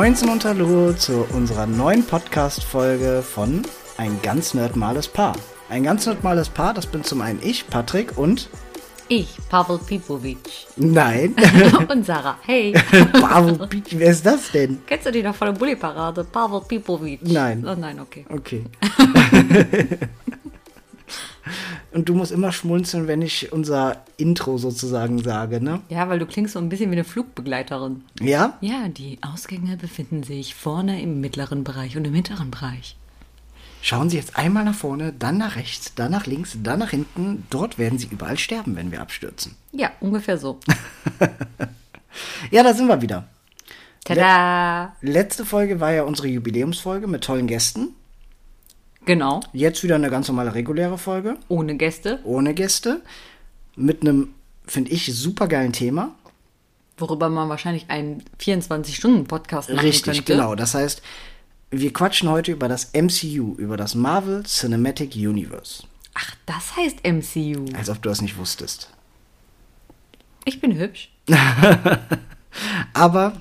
Moinsen und Hallo zu unserer neuen Podcast-Folge von Ein ganz nerdmales Paar. Ein ganz nerdmales Paar, das bin zum einen ich, Patrick und. Ich, Pavel Pipovic. Nein. und Sarah. Hey. Pavel Pipovic, wer ist das denn? Kennst du die noch von der Bulli-Parade? Pavel Pipovic. Nein. Oh nein, okay. Okay. und du musst immer schmunzeln, wenn ich unser Intro sozusagen sage, ne? Ja, weil du klingst so ein bisschen wie eine Flugbegleiterin. Ja? Ja, die Ausgänge befinden sich vorne im mittleren Bereich und im hinteren Bereich. Schauen Sie jetzt einmal nach vorne, dann nach rechts, dann nach links, dann nach hinten. Dort werden Sie überall sterben, wenn wir abstürzen. Ja, ungefähr so. Ja, da sind wir wieder. Tada! Letzte Folge war ja unsere Jubiläumsfolge mit tollen Gästen. Genau. Jetzt wieder eine ganz normale reguläre Folge, Ohne Gäste, ohne Gäste, mit einem, finde ich, supergeilen Thema. worüber man wahrscheinlich einen 24-Stunden-Podcast machen Richtig, könnte. genau. Das heißt, wir quatschen heute über das MCU, über das Marvel Cinematic Universe. Ach, das heißt MCU. Als ob du das nicht wusstest. Ich bin hübsch. Aber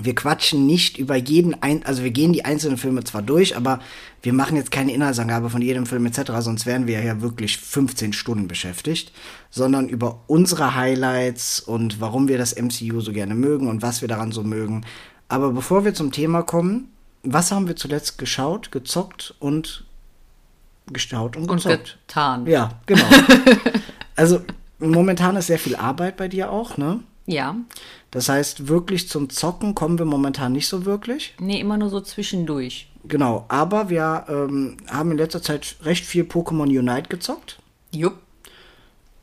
wir quatschen nicht über jeden, ein also wir gehen die einzelnen Filme zwar durch, aber wir machen jetzt keine Inhaltsangabe von jedem Film etc., sonst wären wir ja wirklich 15 Stunden beschäftigt, sondern über unsere Highlights und warum wir das MCU so gerne mögen und was wir daran so mögen. Aber bevor wir zum Thema kommen, was haben wir zuletzt geschaut, gezockt und gestaut und Und gezockt? getan. ja, genau. also momentan ist sehr viel Arbeit bei dir auch, ne? Ja. Das heißt, wirklich zum Zocken kommen wir momentan nicht so wirklich. Nee, immer nur so zwischendurch. Genau, aber wir ähm, haben in letzter Zeit recht viel Pokémon Unite gezockt. Jupp.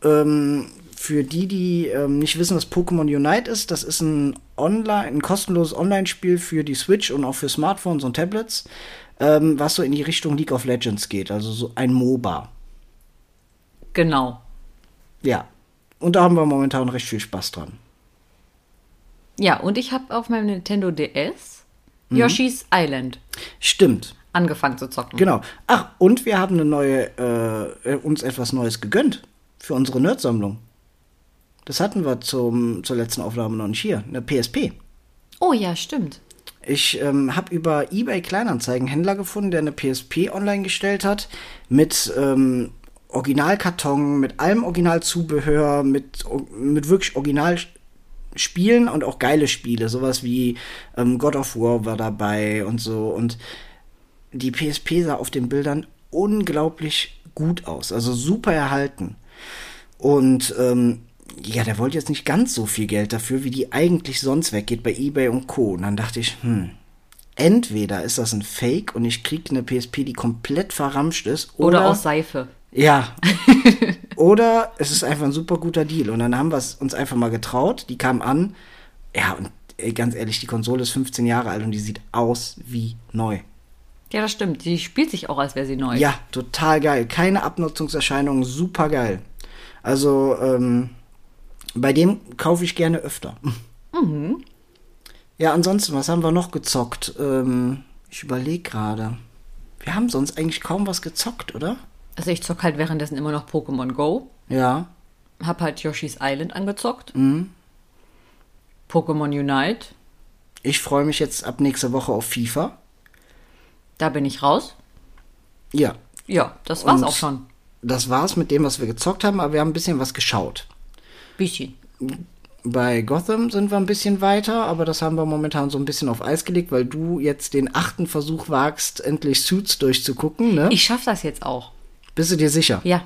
Ähm, für die, die ähm, nicht wissen, was Pokémon Unite ist, das ist ein Online, ein kostenloses Online-Spiel für die Switch und auch für Smartphones und Tablets, ähm, was so in die Richtung League of Legends geht, also so ein MOBA. Genau. Ja. Und da haben wir momentan recht viel Spaß dran. Ja, und ich habe auf meinem Nintendo DS Mhm. Yoshi's Island Stimmt. angefangen zu zocken. Genau. Ach, und wir haben eine neue, äh, uns etwas Neues gegönnt für unsere Nerd-Sammlung. Das hatten wir zum, zur letzten Aufnahme noch nicht hier, eine PSP. Oh ja, stimmt. Ich ähm, habe über eBay Kleinanzeigen Händler gefunden, der eine PSP online gestellt hat mit ähm, Originalkarton, mit allem Originalzubehör, mit, mit wirklich Originalspielen und auch geile Spiele. Sowas wie ähm, God of War war dabei und so. Und die PSP sah auf den Bildern unglaublich gut aus, also super erhalten. Und ähm, ja, der wollte jetzt nicht ganz so viel Geld dafür, wie die eigentlich sonst weggeht bei eBay und Co. Und dann dachte ich, hm, entweder ist das ein Fake und ich krieg eine PSP, die komplett verramscht ist, Oder, oder, aus Seife. Ja. oder es ist einfach ein super guter Deal. Und dann haben wir es uns einfach mal getraut. Die kam an. Ja, und ganz ehrlich, die Konsole ist 15 Jahre alt und die sieht aus wie neu. Ja, das stimmt. Die spielt sich auch, als wäre sie neu. Ja, total geil. Keine Abnutzungserscheinungen, super geil. Also, ähm, bei dem kaufe ich gerne öfter. Ja, ansonsten, was haben wir noch gezockt? Ähm, ich überlege gerade. Wir haben sonst eigentlich kaum was gezockt, oder? Also ich zock halt währenddessen immer noch Pokémon Go. Ja. Hab halt Yoshi's Island angezockt. Mhm. Pokémon Unite. Ich freue mich jetzt ab nächster Woche auf FIFA. Da bin ich raus. Ja. Ja, das war's Und auch schon. Das war's mit dem, was wir gezockt haben, aber wir haben ein bisschen was geschaut. Bisschen. Bei Gotham sind wir ein bisschen weiter, aber das haben wir momentan so ein bisschen auf Eis gelegt, weil du jetzt den achten Versuch wagst, endlich Suits durchzugucken, ne? Ich schaff das jetzt auch. Bist du dir sicher? Ja,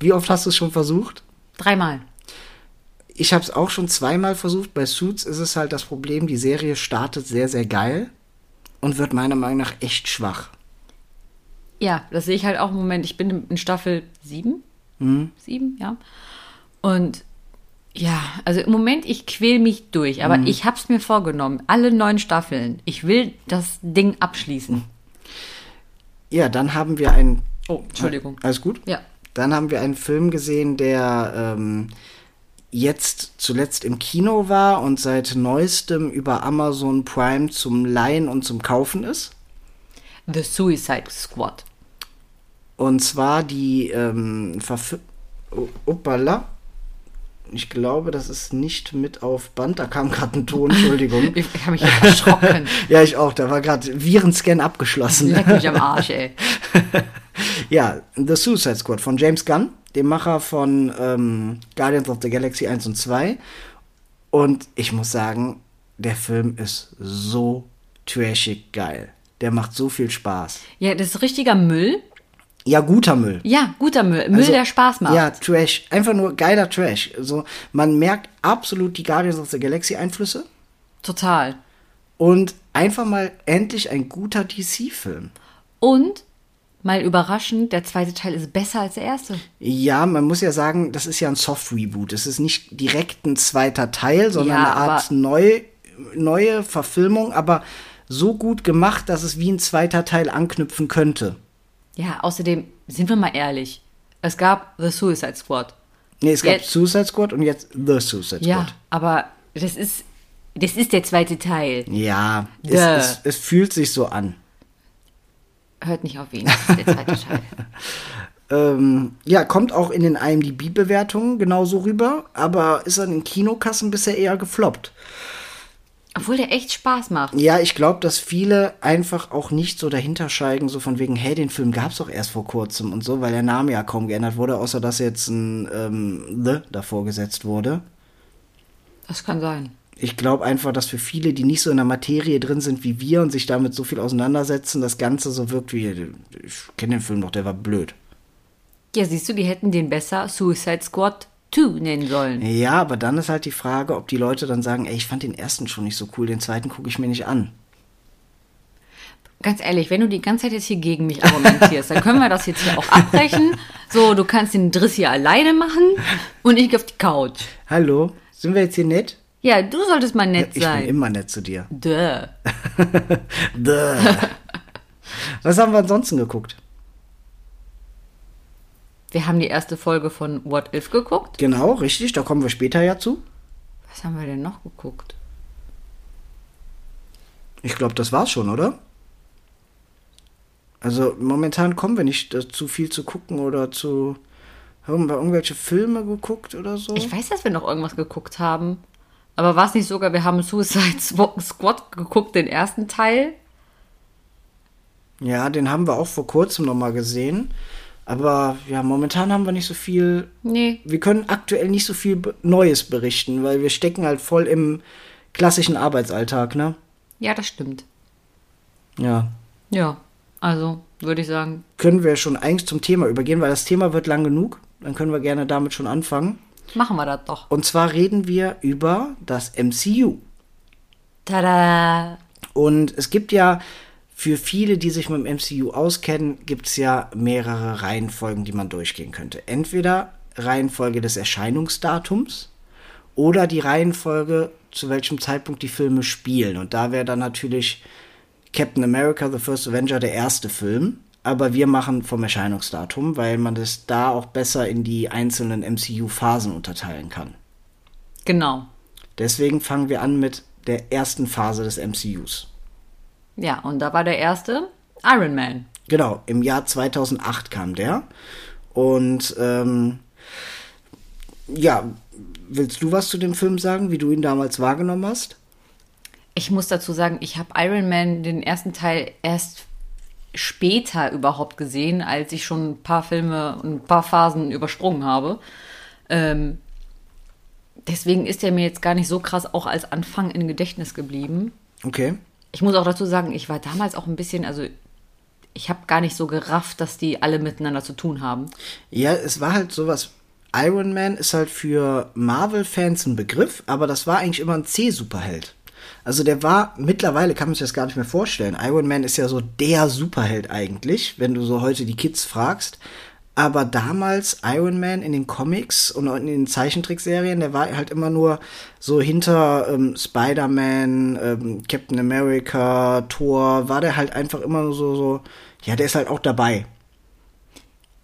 Wie oft hast du es schon versucht? dreimal. Ich habe es auch schon zweimal versucht. Bei Suits ist es halt das Problem, die Serie startet sehr, sehr geil und wird meiner Meinung nach echt schwach. Ja, das sehe ich halt auch im Moment. Ich bin in Staffel 7. Mhm. 7, ja. Und ja, also im Moment, ich quäl mich durch. Aber Mhm. ich hab's mir vorgenommen. Alle neun Staffeln. Ich will das Ding abschließen. Ja, dann haben wir einen. Oh, Entschuldigung. Alles gut? Ja. Dann haben wir einen Film gesehen, der ähm, jetzt zuletzt im Kino war und seit neuestem über Amazon Prime zum Leihen und zum Kaufen ist. The Suicide Squad. Und zwar die ähm, Verfi oh, Uppala. Ich glaube, das ist nicht mit auf Band. Da kam gerade ein Ton, Entschuldigung. Ich, ich habe mich jetzt erschrocken. ja, ich auch. Da war gerade Virenscan abgeschlossen. Leck mich am Arsch, ey. ja, The Suicide Squad von James Gunn, dem Macher von ähm, Guardians of the Galaxy 1 und 2. Und ich muss sagen, der Film ist so trashig geil. Der macht so viel Spaß. Ja, das ist richtiger Müll. Ja, guter Müll. Ja, guter Müll. Müll, Also, der Spaß macht. Ja, Trash. Einfach nur geiler Trash. Also, man merkt absolut die Guardians of the Galaxy Einflüsse Total. und einfach mal endlich ein guter DC-Film. Und, mal überraschend, der zweite Teil ist besser als der erste. Ja, man muss ja sagen, das ist ja ein Soft-Reboot. Es ist nicht direkt ein zweiter Teil, sondern Ja, eine Art neu, neue Verfilmung, aber so gut gemacht, dass es wie ein zweiter Teil anknüpfen könnte. Ja, außerdem, sind wir mal ehrlich, es gab The Suicide Squad. Nee, es gab Jetzt- Suicide Squad und jetzt The Suicide Ja, Squad. aber das ist, das ist der zweite Teil. Ja, es, es, es fühlt sich so an. Hört nicht auf ihn, das ist der zweite Teil. Ähm, ja, kommt auch in den IMDb-Bewertungen genauso rüber, aber ist an den Kinokassen bisher eher gefloppt. Obwohl der echt Spaß macht. Ja, ich glaube, dass viele einfach auch nicht so dahinter steigen, so von wegen, hey, den Film gab's doch erst vor kurzem und so, weil der Name ja kaum geändert wurde, außer dass jetzt ein ähm, The davor gesetzt wurde. Das kann sein. Ich glaube einfach, dass für viele, die nicht so in der Materie drin sind wie wir und sich damit so viel auseinandersetzen, das Ganze so wirkt wie, ich kenne den Film doch, der war blöd. Ja, siehst du, die hätten den besser Suicide Squad 2 nennen sollen. Ja, aber dann ist halt die Frage, ob die Leute dann sagen, ey, ich fand den ersten schon nicht so cool, den zweiten gucke ich mir nicht an. Ganz ehrlich, wenn du die ganze Zeit jetzt hier gegen mich argumentierst, dann können wir das jetzt hier auch abbrechen. So, du kannst den Driss hier alleine machen und ich gehe auf die Couch. Hallo, sind wir jetzt hier nett? Ja, du solltest mal nett Ich sein. bin immer nett zu dir. Duh. Duh. Was haben wir ansonsten geguckt? Wir haben die erste Folge von What If geguckt. Genau, richtig, da kommen wir später ja zu. Was haben wir denn noch geguckt? Ich glaube, das war's schon, oder? Also momentan kommen wir nicht dazu viel zu gucken oder zu. Haben wir irgendwelche Filme geguckt oder so? Ich weiß, dass wir noch irgendwas geguckt haben. Aber war es nicht sogar, wir haben Suicide Squad geguckt, den ersten Teil? Ja, den haben wir auch vor kurzem nochmal gesehen. Aber ja, momentan haben wir nicht so viel. Nee. Wir können aktuell nicht so viel Neues berichten, weil wir stecken halt voll im klassischen Arbeitsalltag, ne? Ja, das stimmt. Ja. Ja, also würde ich sagen, Können wir schon eigentlich zum Thema übergehen, weil das Thema wird lang genug. Dann können wir gerne damit schon anfangen. Machen wir das doch. Und zwar reden wir über das MCU. Tada! Und es gibt ja für viele, die sich mit dem MCU auskennen, gibt es ja mehrere Reihenfolgen, die man durchgehen könnte. Entweder Reihenfolge des Erscheinungsdatums oder die Reihenfolge, zu welchem Zeitpunkt die Filme spielen. Und da wäre dann natürlich Captain America, The First Avenger der erste Film. Aber wir machen vom Erscheinungsdatum, weil man das da auch besser in die einzelnen MCU-Phasen unterteilen kann. Genau. Deswegen fangen wir an mit der ersten Phase des MCUs. Ja, und da war der erste Iron Man. Genau, im Jahr 2008 kam der. Und ähm, ja, willst du was zu dem Film sagen, wie du ihn damals wahrgenommen hast? Ich muss dazu sagen, ich habe Iron Man den ersten Teil erst später überhaupt gesehen, als ich schon ein paar Filme und ein paar Phasen übersprungen habe. Ähm, deswegen ist er mir jetzt gar nicht so krass auch als Anfang in Gedächtnis geblieben. Okay. Ich muss auch dazu sagen, ich war damals auch ein bisschen, also ich habe gar nicht so gerafft, dass die alle miteinander zu tun haben. Ja, es war halt sowas. Iron Man ist halt für Marvel-Fans ein Begriff, aber das war eigentlich immer ein C-Superheld. Also der war, mittlerweile kann man sich das gar nicht mehr vorstellen. Iron Man ist ja so der Superheld eigentlich, wenn du so heute die Kids fragst. Aber damals Iron Man in den Comics und in den Zeichentrickserien, der war halt immer nur so hinter ähm, Spider-Man, ähm, Captain America, Thor, war der halt einfach immer nur so, so, ja, der ist halt auch dabei.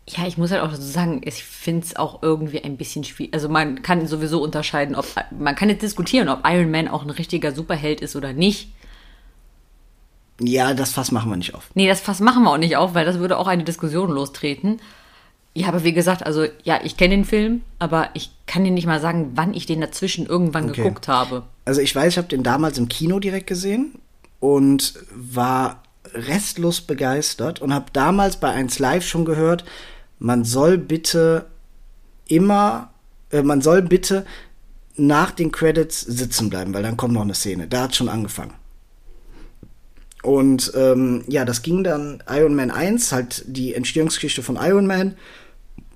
Ja, ich muss halt auch dazu sagen, ich finde es auch irgendwie ein bisschen schwierig. Also man kann sowieso unterscheiden, ob man kann jetzt diskutieren, ob Iron Man auch ein richtiger Superheld ist oder nicht. Ja, das Fass machen wir nicht auf. Nee, das Fass machen wir auch nicht auf, weil das würde auch eine Diskussion lostreten. Ja, aber wie gesagt, also ja, ich kenne den Film, aber ich kann dir nicht mal sagen, wann ich den dazwischen irgendwann Okay. geguckt habe. Also ich weiß, ich habe den damals im Kino direkt gesehen und war restlos begeistert und habe damals bei 1 Live schon gehört, man soll bitte immer, äh, man soll bitte nach den Credits sitzen bleiben, weil dann kommt noch eine Szene. Da hat schon angefangen. Und ähm, ja, das ging dann Iron Man 1, halt die Entstehungsgeschichte von Iron Man,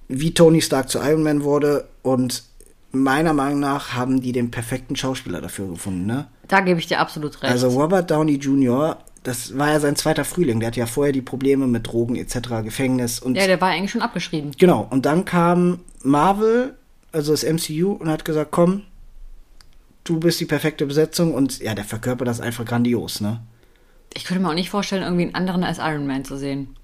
wie Tony Stark zu Iron Man wurde und meiner Meinung nach haben die den perfekten Schauspieler dafür gefunden, ne? Da gebe ich dir absolut recht. Also Robert Downey Jr., das war ja sein zweiter Frühling, der hatte ja vorher die Probleme mit Drogen etc., Gefängnis und ja, der war eigentlich schon abgeschrieben. genau, und dann kam Marvel, also das MCU und hat gesagt, komm, du bist die perfekte Besetzung und ja, der verkörpert das einfach grandios, ne? Ich könnte mir auch nicht vorstellen, irgendwie einen anderen als Iron Man zu sehen.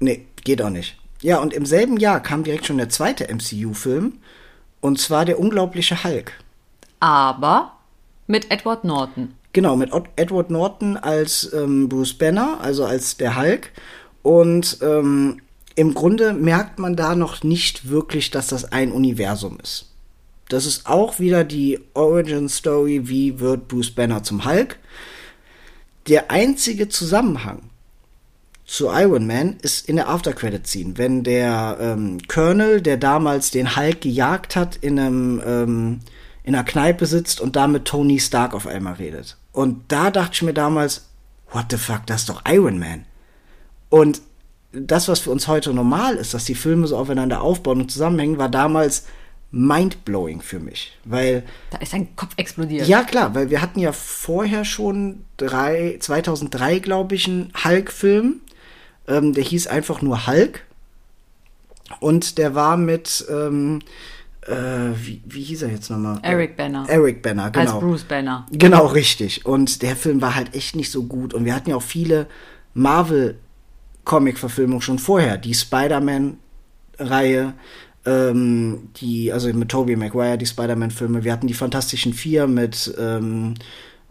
Nee, geht auch nicht. Ja, und im selben Jahr kam direkt schon der zweite MCU-Film. Und zwar der unglaubliche Hulk. Aber mit Edward Norton. Genau, mit Edward Norton als ähm, Bruce Banner, also als der Hulk. Und ähm, im Grunde merkt man da noch nicht wirklich, dass das ein Universum ist. Das ist auch wieder die Origin Story, wie wird Bruce Banner zum Hulk. Der einzige Zusammenhang zu Iron Man ist in der After-Credit-Scene, wenn der ähm, Colonel, der damals den Hulk gejagt hat, in einem ähm, in einer Kneipe sitzt und da mit Tony Stark auf einmal redet. Und da dachte ich mir damals, what the fuck, das ist doch Iron Man. Und das, was für uns heute normal ist, dass die Filme so aufeinander aufbauen und zusammenhängen, war damals mindblowing für mich. Weil Da ist sein Kopf explodiert. ja, klar, weil wir hatten ja vorher schon drei, 2003, glaube ich, einen Hulk-Film. Ähm, der hieß einfach nur Hulk. Und der war mit, ähm, äh, wie, wie hieß er jetzt nochmal? Eric Banner. Eric Banner, genau. Als Bruce Banner. Genau, richtig. Und der Film war halt echt nicht so gut. Und wir hatten ja auch viele Marvel-Comic-Verfilmungen schon vorher. Die Spider-Man-Reihe, ähm, die, also mit Tobey Maguire, die Spider-Man-Filme. Wir hatten die Fantastischen Vier mit ähm,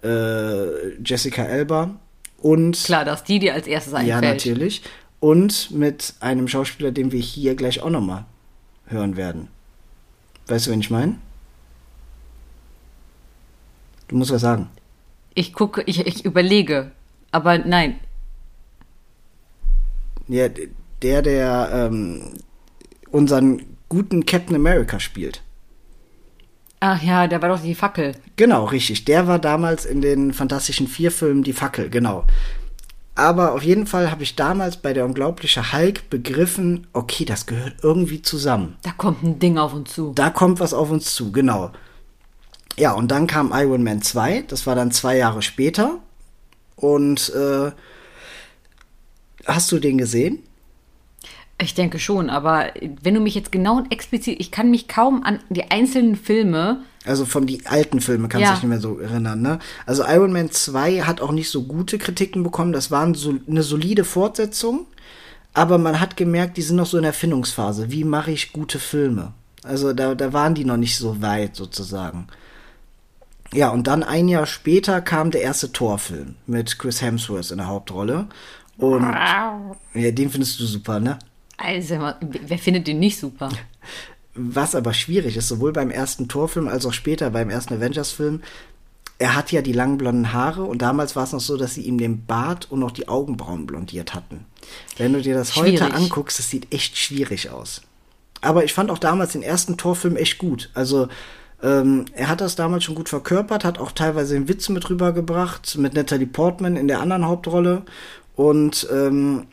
äh, Jessica Elba. Und Klar, dass die dir als erstes ja, einfällt. natürlich. Und mit einem Schauspieler, den wir hier gleich auch nochmal hören werden. Weißt du, wen ich meine? Du musst was sagen. Ich gucke, ich, ich überlege. Aber nein, Ja, der, der ähm, unseren guten Captain America spielt. Ach ja, der war doch die Fackel. Genau, richtig. Der war damals in den Fantastischen Vier-Filmen die Fackel, genau. Aber auf jeden Fall habe ich damals bei der unglaubliche Hulk begriffen, okay, das gehört irgendwie zusammen. Da kommt ein Ding auf uns zu. Da kommt was auf uns zu, genau. Ja, und dann kam Iron Man 2, das war dann zwei Jahre später. Und äh, hast du den gesehen? Ich denke schon, aber wenn du mich jetzt genau und explizit, ich kann mich kaum an die einzelnen Filme. Also von die alten Filme kannst du Ja. dich nicht mehr so erinnern, ne? Also Iron Man 2 hat auch nicht so gute Kritiken bekommen. Das war eine solide Fortsetzung. Aber man hat gemerkt, die sind noch so in der Erfindungsphase. Wie mache ich gute Filme? Also da, da waren die noch nicht so weit sozusagen. Ja, und dann ein Jahr später kam der erste Torfilm mit Chris Hemsworth in der Hauptrolle. Und ja, den findest du super, ne? Also, wer findet den nicht super? Was aber schwierig ist, sowohl beim ersten Torfilm als auch später beim ersten Avengers-Film, er hat ja die langen blonden Haare und damals war es noch so, dass sie ihm den Bart und noch die Augenbrauen blondiert hatten. Wenn du dir das heute Schwierig. anguckst, das sieht echt schwierig aus. Aber ich fand auch damals den ersten Torfilm echt gut. Also ähm, er hat das damals schon gut verkörpert, hat auch teilweise den Witz mit rübergebracht, mit Natalie Portman in der anderen Hauptrolle. Und ähm,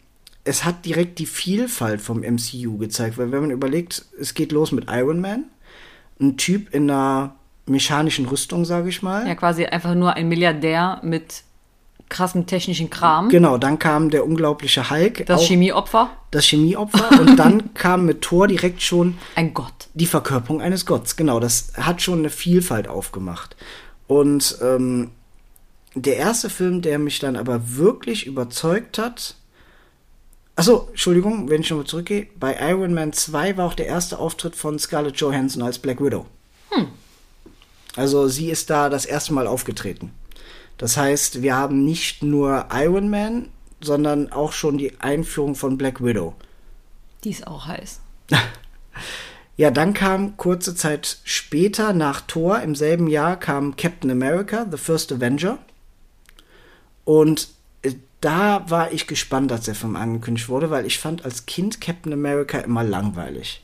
es hat direkt die Vielfalt vom MCU gezeigt, weil wenn man überlegt, es geht los mit Iron Man, ein Typ in einer mechanischen Rüstung, sage ich mal. Ja, quasi einfach nur ein Milliardär mit krassem technischen Kram. Genau, dann kam der unglaubliche Hulk, Das auch Chemieopfer. das Chemieopfer und dann kam mit Thor direkt schon Ein Gott. die Verkörperung eines Gotts. Genau, das hat schon eine Vielfalt aufgemacht. Und ähm, der erste Film, der mich dann aber wirklich überzeugt hat. Achso, Entschuldigung, wenn ich schon mal zurückgehe. Bei Iron Man 2 war auch der erste Auftritt von Scarlett Johansson als Black Widow. Also sie ist da das erste Mal aufgetreten. Das heißt, wir haben nicht nur Iron Man, sondern auch schon die Einführung von Black Widow. Die ist auch heiß. Ja, dann kam kurze Zeit später, nach Thor, im selben Jahr, kam Captain America, The First Avenger. Und da war ich gespannt, als der Film angekündigt wurde, weil ich fand als Kind Captain America immer langweilig.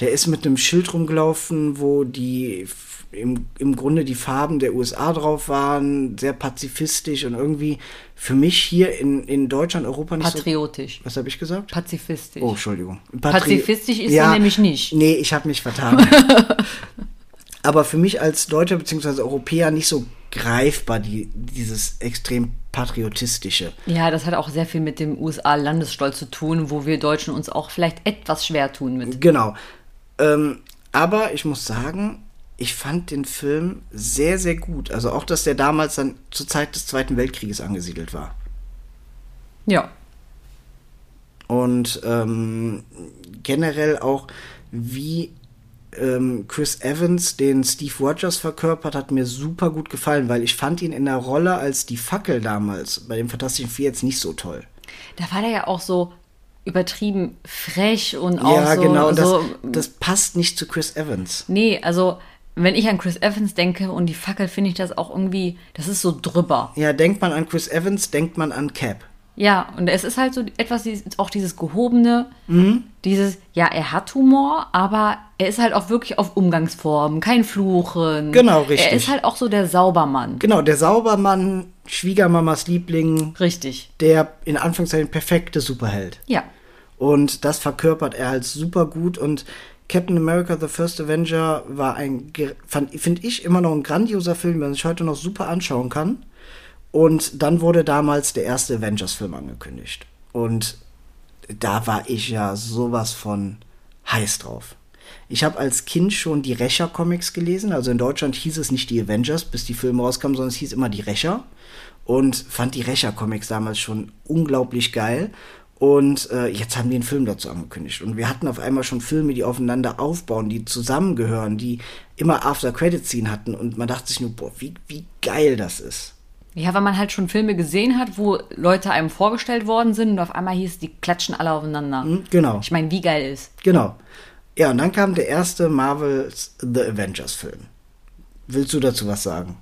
Der ist mit einem Schild rumgelaufen, wo die im, im Grunde die Farben der USA drauf waren, sehr pazifistisch und irgendwie für mich hier in, in Deutschland, Europa nicht Patriotisch. so. Was habe ich gesagt? Pazifistisch. Oh, Entschuldigung. Pazifistisch ist sie nämlich nicht. Nee, ich habe mich vertan. Aber für mich als Deutscher bzw. Europäer nicht so greifbar, die, dieses extrem patriotistische. Ja, das hat auch sehr viel mit dem USA-Landesstolz zu tun, wo wir Deutschen uns auch vielleicht etwas schwer tun mit. Genau. Ähm, aber ich muss sagen, ich fand den Film sehr, sehr gut. Also auch, dass der damals dann zur Zeit des Zweiten Weltkrieges angesiedelt war. Ja. Und ähm, generell auch, wie ähm, Chris Evans den Steve Rogers verkörpert, hat mir super gut gefallen, weil ich fand ihn in der Rolle als die Fackel damals bei dem Fantastischen Vier jetzt nicht so toll. Da war der ja auch so übertrieben frech und auch ja, so. genau. so das, das passt nicht zu Chris Evans. nee, also wenn ich an Chris Evans denke und die Fackel, finde ich das auch irgendwie, das ist so drüber. Ja, denkt man an Chris Evans, denkt man an Cap. Ja, und es ist halt so etwas, auch dieses gehobene, Mhm. dieses, ja, er hat Humor, aber er ist halt auch wirklich auf Umgangsformen, kein Fluchen. Genau, richtig. Er ist halt auch so der Saubermann. Genau, der Saubermann, Schwiegermamas Liebling, Richtig. der in Anführungszeichen perfekte Superheld. Ja. Und das verkörpert er halt super gut. Und Captain America The First Avenger war ein, finde ich, immer noch ein grandioser Film, den man sich heute noch super anschauen kann. Und dann wurde damals der erste Avengers-Film angekündigt. Und da war ich ja sowas von heiß drauf. Ich habe als Kind schon die Rächer-Comics gelesen. Also in Deutschland hieß es nicht die Avengers, bis die Filme rauskamen, sondern es hieß immer die Rächer. Und fand die Rächer-Comics damals schon unglaublich geil. Und äh, jetzt haben die einen Film dazu angekündigt. Und wir hatten auf einmal schon Filme, die aufeinander aufbauen, die zusammengehören, die immer After-Credit-Scene hatten. Und man dachte sich nur, boah, wie, wie geil das ist. Ja, weil man halt schon Filme gesehen hat, wo Leute einem vorgestellt worden sind und auf einmal hieß, die klatschen alle aufeinander. Hm, Genau. Ich meine, wie geil ist. Genau. Ja, und dann kam der erste Marvels The Avengers-Film. Willst du dazu was sagen?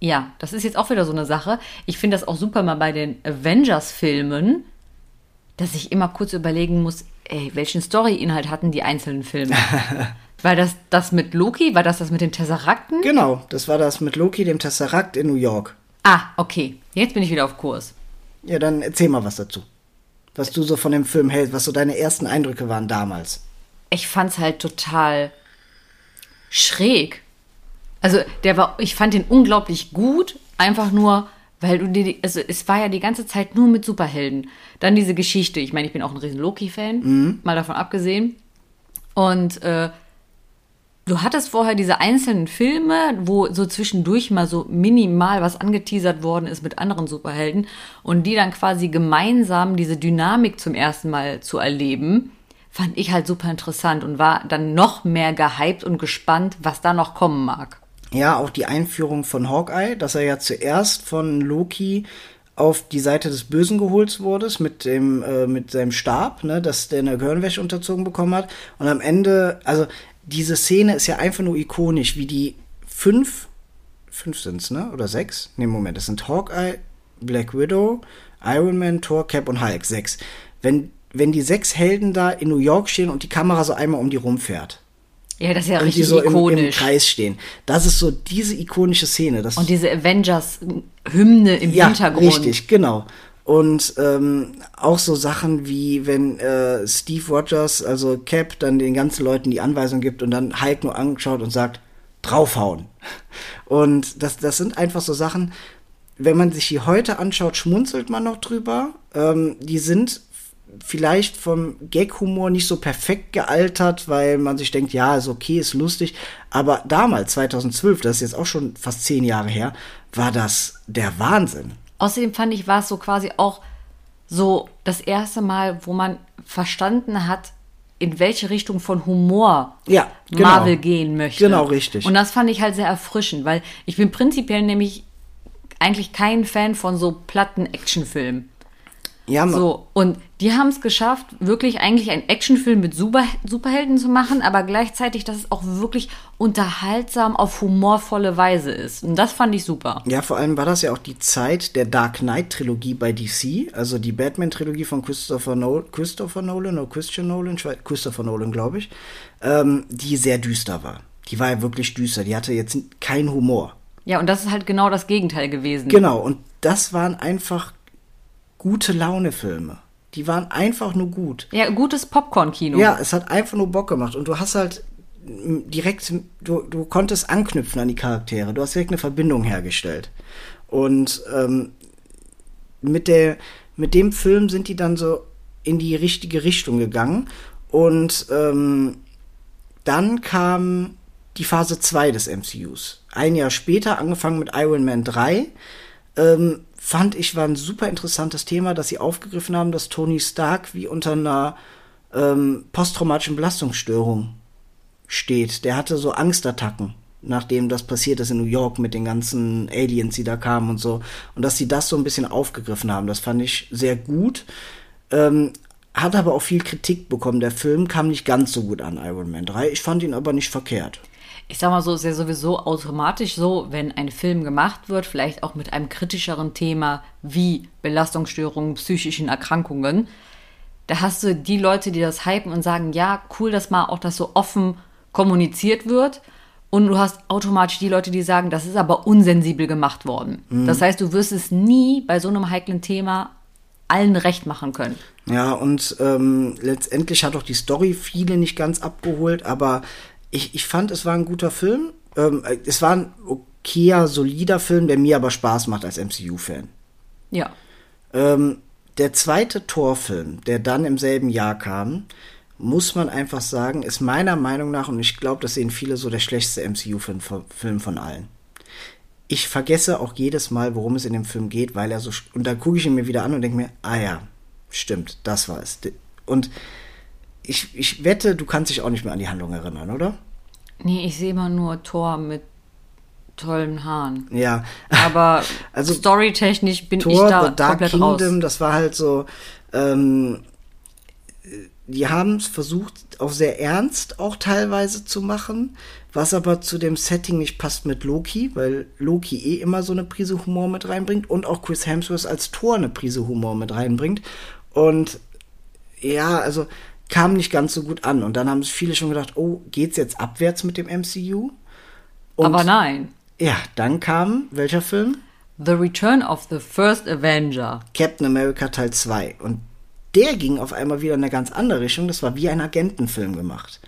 Ja, das ist jetzt auch wieder so eine Sache. Ich finde das auch super mal bei den Avengers-Filmen, dass ich immer kurz überlegen muss, ey, welchen Story-Inhalt hatten die einzelnen Filme? war das das mit Loki? War das das mit den Tesserakten? Genau, das war das mit Loki, dem Tesseract in New York. Ah, okay. Jetzt bin ich wieder auf Kurs. Ja, dann erzähl mal was dazu. Was du so von dem Film hältst, was so deine ersten Eindrücke waren damals. Ich fand's halt total schräg. Also, der war, ich fand den unglaublich gut, einfach nur, weil du die- also es war ja die ganze Zeit nur mit Superhelden. Dann diese Geschichte, ich meine, ich bin auch ein riesen Loki-Fan, mal davon abgesehen. Und äh, du hattest vorher diese einzelnen Filme, wo so zwischendurch mal so minimal was angeteasert worden ist mit anderen Superhelden und die dann quasi gemeinsam diese Dynamik zum ersten Mal zu erleben, fand ich halt super interessant und war dann noch mehr gehypt und gespannt, was da noch kommen mag. Ja, auch die Einführung von Hawkeye, dass er ja zuerst von Loki auf die Seite des Bösen geholt wurde, mit dem, äh, mit seinem Stab, ne, dass der eine Gehirnwäsche unterzogen bekommen hat. Und am Ende, also diese Szene ist ja einfach nur ikonisch, wie die fünf, fünf sind's, ne? Oder sechs? Ne, Moment, das sind Hawkeye, Black Widow, Iron Man, Thor, Cap und Hulk, sechs. Wenn, wenn die sechs Helden da in New York stehen und die Kamera so einmal um die rumfährt Ja, das ist ja und die richtig so im, im ikonisch. Kreis stehen. Das ist so diese ikonische Szene. Und diese Avengers-Hymne im ja, Hintergrund. richtig, genau. Und ähm, auch so Sachen wie, wenn äh, Steve Rogers, also Cap, dann den ganzen Leuten die Anweisung gibt und dann Hulk nur anschaut und sagt, draufhauen. Und das, das sind einfach so Sachen, wenn man sich die heute anschaut, schmunzelt man noch drüber. Ähm, die sind vielleicht vom Gag-Humor nicht so perfekt gealtert, weil man sich denkt, ja, ist okay, ist lustig. Aber damals, 2012, das ist jetzt auch schon fast zehn Jahre her, war das der Wahnsinn. Außerdem fand ich, war es so quasi auch so das erste Mal, wo man verstanden hat, in welche Richtung von Humor Ja, genau. Marvel gehen möchte. Genau, richtig. Und das fand ich halt sehr erfrischend, weil ich bin prinzipiell nämlich eigentlich kein Fan von so platten Actionfilmen. Ja, ma- so, und die haben es geschafft, wirklich eigentlich einen Actionfilm mit Super Superhelden zu machen, aber gleichzeitig, dass es auch wirklich unterhaltsam auf humorvolle Weise ist. Und das fand ich super. Ja, vor allem war das ja auch die Zeit der Dark Knight-Trilogie bei DC, also die Batman-Trilogie von Christopher, Nol Christopher Nolan oder Christian Nolan, Christopher Nolan, glaube ich, ähm, die sehr düster war. Die war ja wirklich düster, die hatte jetzt keinen Humor. Ja, und das ist halt genau das Gegenteil gewesen. Genau, und das waren einfach gute Laune-Filme. Die waren einfach nur gut. Ja, gutes Popcorn-Kino. Ja, es hat einfach nur Bock gemacht und du hast halt direkt, du, du konntest anknüpfen an die Charaktere. Du hast direkt eine Verbindung hergestellt. Und ähm, mit, der, mit dem Film sind die dann so in die richtige Richtung gegangen. Und ähm, dann kam die Phase 2 des MCUs. Ein Jahr später, angefangen mit Iron Man 3, ähm, fand ich, war ein super interessantes Thema, dass sie aufgegriffen haben, dass Tony Stark wie unter einer ähm, posttraumatischen Belastungsstörung steht. Der hatte so Angstattacken, nachdem das passiert ist in New York mit den ganzen Aliens, die da kamen und so. Und dass sie das so ein bisschen aufgegriffen haben, das fand ich sehr gut. Ähm, hat aber auch viel Kritik bekommen. Der Film kam nicht ganz so gut an, Iron Man 3. Ich fand ihn aber nicht verkehrt. Ich sag mal so, ist ja sowieso automatisch so, wenn ein Film gemacht wird, vielleicht auch mit einem kritischeren Thema wie Belastungsstörungen, psychischen Erkrankungen, da hast du die Leute, die das hypen und sagen, ja, cool, dass mal auch das so offen kommuniziert wird. Und du hast automatisch die Leute, die sagen, das ist aber unsensibel gemacht worden. Das heißt, du wirst es nie bei so einem heiklen Thema allen recht machen können. Ja, und ähm, letztendlich hat auch die Story viele nicht ganz abgeholt, aber ich, ich fand, es war ein guter Film. Ähm, es war ein okayer, solider Film, der mir aber Spaß macht als MCU-Fan. Ja. Ähm, der zweite Torfilm, der dann im selben Jahr kam, muss man einfach sagen, ist meiner Meinung nach, und ich glaube, das sehen viele so, der schlechteste MCU-Film Film von allen. Ich vergesse auch jedes Mal, worum es in dem Film geht, weil er so. Und dann gucke ich ihn mir wieder an und denke mir, ah ja, stimmt, das war es. Und ich, ich wette, du kannst dich auch nicht mehr an die Handlung erinnern, oder? Nee, ich sehe immer nur Thor mit tollen Haaren. Ja. Aber Also, storytechnisch bin Thor, ich da The Dark komplett Kingdom, raus. das war halt so, ähm, die haben es versucht, auch sehr ernst auch teilweise zu machen, was aber zu dem Setting nicht passt mit Loki, weil Loki eh immer so eine Prise Humor mit reinbringt und auch Chris Hemsworth als Thor eine Prise Humor mit reinbringt. Und ja, also kam nicht ganz so gut an. Und dann haben sich viele schon gedacht, oh, geht's jetzt abwärts mit dem MCU? Und Aber nein. Ja, dann kam, welcher Film? The Return of the First Avenger. Captain America Teil 2. Und der ging auf einmal wieder in eine ganz andere Richtung. Das war wie ein Agentenfilm gemacht.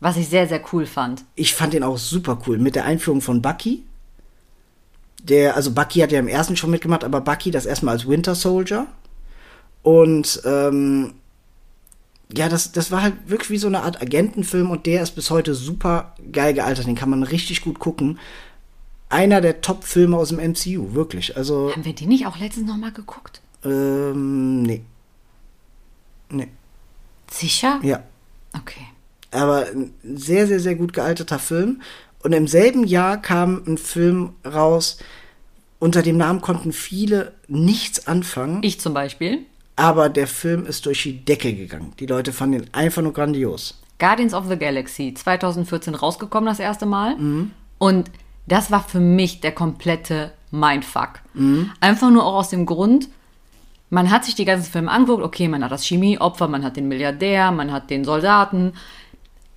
Was ich sehr, sehr cool fand. Ich fand den auch super cool. Mit der Einführung von Bucky. Der, also Bucky hat ja im ersten schon mitgemacht, aber Bucky das erstmal als Winter Soldier. Und ähm, ja, das, das war halt wirklich wie so eine Art Agentenfilm und der ist bis heute super geil gealtert. Den kann man richtig gut gucken. Einer der Top-Filme aus dem MCU, wirklich. Also, Haben wir den nicht auch letztens nochmal geguckt? ähm, nee. Nee. Sicher? Ja. Okay. aber ein sehr, sehr, sehr gut gealterter Film. Und im selben Jahr kam ein Film raus, unter dem Namen konnten viele nichts anfangen, Ich zum Beispiel. Aber der Film ist durch die Decke gegangen. Die Leute fanden ihn einfach nur grandios. Guardians of the Galaxy 2014 rausgekommen das erste Mal. Und das war für mich der komplette Mindfuck. Einfach nur auch aus dem Grund, man hat sich die ganzen Filme angeguckt, okay, man hat das Chemieopfer, man hat den Milliardär, man hat den Soldaten.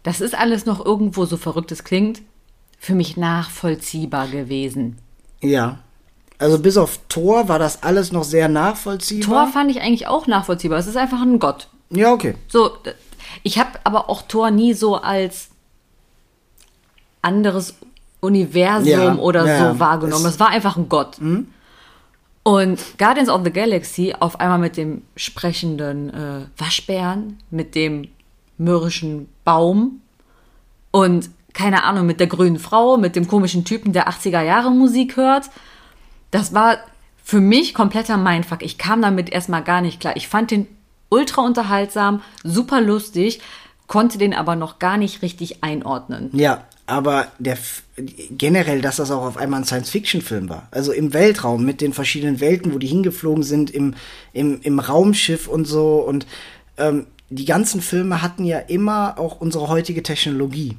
Das ist alles noch irgendwo, so verrückt es klingt, für mich nachvollziehbar gewesen. Ja. Also bis auf Thor war das alles noch sehr Thor nachvollziehbar. fand ich eigentlich auch nachvollziehbar. Es ist einfach ein Gott. ja, okay. So, ich habe aber auch Thor nie so als anderes Universum Ja, oder ja, so wahrgenommen. Es- war einfach ein Gott. Und Guardians of the Galaxy auf einmal mit dem sprechenden äh, Waschbären, mit dem mürrischen Baum und keine Ahnung, mit der grünen Frau, mit dem komischen Typen, der 80er Jahre Musik hört. Das war für mich kompletter Mindfuck. Ich kam damit erstmal gar nicht klar. Ich fand den ultra unterhaltsam, super lustig, konnte den aber noch gar nicht richtig einordnen. Ja, aber der generell, dass das auch auf einmal ein Science-Fiction-Film war. Also im Weltraum mit den verschiedenen Welten, wo die hingeflogen sind, im, im, im Raumschiff und so. Und ähm, die ganzen Filme hatten ja immer auch unsere heutige Technologie.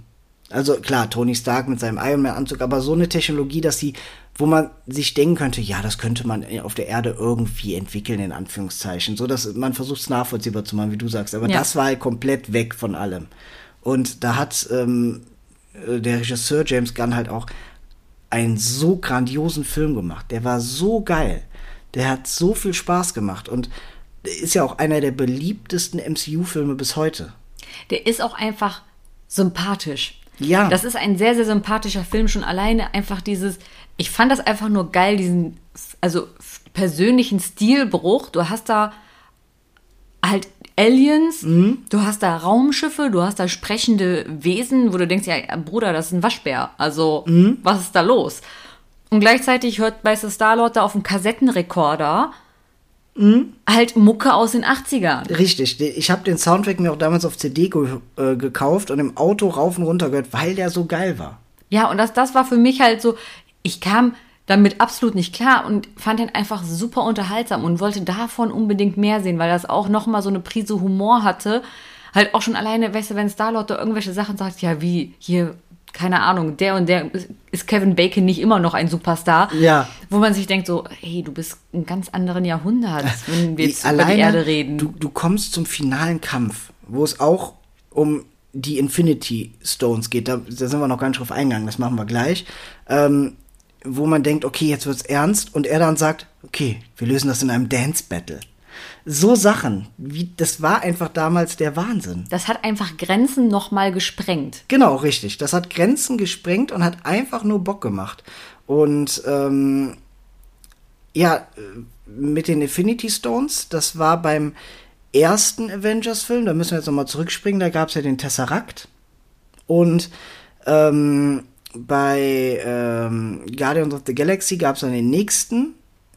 Also klar, Tony Stark mit seinem Iron Man-Anzug, aber so eine Technologie, dass sie, wo man sich denken könnte, ja, das könnte man auf der Erde irgendwie entwickeln, in Anführungszeichen. So dass man versucht es nachvollziehbar zu machen, wie du sagst. Aber ja. das war halt komplett weg von allem. Und da hat ähm, äh, der Regisseur James Gunn halt auch einen so grandiosen Film gemacht. Der war so geil. Der hat so viel Spaß gemacht und ist ja auch einer der beliebtesten MCU-Filme bis heute. Der ist auch einfach sympathisch. Ja. Das ist ein sehr, sehr sympathischer Film. Schon alleine einfach dieses, ich fand das einfach nur geil, diesen, also persönlichen Stilbruch. Du hast da halt Aliens, mhm. du hast da Raumschiffe, du hast da sprechende Wesen, wo du denkst, ja, Bruder, das ist ein Waschbär. Also, mhm. was ist da los? Und gleichzeitig hört weißt du, Star-Lord da auf dem Kassettenrekorder mhm. halt Mucke aus den 80ern. Richtig. Ich habe den Soundtrack mir auch damals auf CD ge äh, gekauft und im Auto rauf und runter gehört, weil der so geil war. Ja, und das, das war für mich halt so, ich kam damit absolut nicht klar und fand ihn einfach super unterhaltsam und wollte davon unbedingt mehr sehen, weil das auch nochmal so eine Prise Humor hatte. Halt auch schon alleine, weißt du, wenn Starlord da irgendwelche Sachen sagt, ja, wie hier, keine Ahnung, der und der ist Kevin Bacon nicht immer noch ein Superstar. Ja. Wo man sich denkt so, hey, du bist in ganz anderen Jahrhundert, wenn wir jetzt alleine, über die Erde reden. Du, du kommst zum finalen Kampf, wo es auch um die Infinity Stones geht. Da, da sind wir noch gar nicht drauf eingegangen, das machen wir gleich. Ähm, wo man denkt, okay, jetzt wird's ernst und er dann sagt, okay, wir lösen das in einem Dance Battle. So Sachen, wie das war einfach damals der Wahnsinn. Das hat einfach Grenzen nochmal gesprengt. Genau, richtig. Das hat Grenzen gesprengt und hat einfach nur Bock gemacht. Und ähm, ja, mit den Infinity Stones, das war beim ersten Avengers-Film, da müssen wir jetzt nochmal zurückspringen, da gab es ja den Tesseract. Und ähm, bei ähm, Guardians of the Galaxy gab es dann den nächsten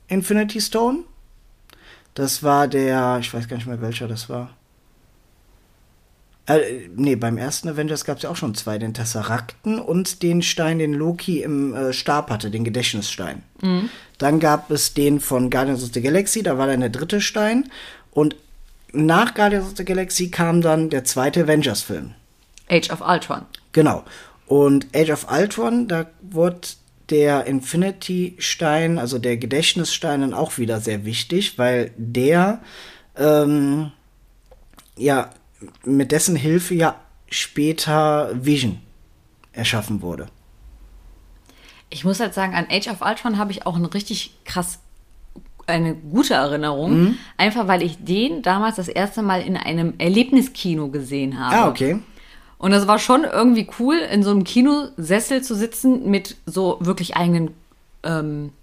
Infinity Stone. Das war der, ich weiß gar nicht mehr welcher das war. Äh, nee, beim ersten Avengers gab es ja auch schon zwei, den Tesseracten und den Stein, den Loki im äh, Stab hatte, den Gedächtnisstein. Mhm. Dann gab es den von Guardians of the Galaxy, da war dann der dritte Stein. Und nach Guardians of the Galaxy kam dann der zweite Avengers-Film. Age of Ultron. Genau. Und Age of Ultron, da wurde der Infinity-Stein, also der Gedächtnisstein, dann auch wieder sehr wichtig, weil der, ähm, ja, mit dessen Hilfe ja später Vision erschaffen wurde. Ich muss halt sagen, an Age of Ultron habe ich auch eine richtig krass eine gute Erinnerung, mhm. einfach weil ich den damals das erste Mal in einem Erlebniskino gesehen habe. Ah, okay. Und das war schon irgendwie cool, in so einem Kinosessel zu sitzen mit so wirklich eigenen ähm,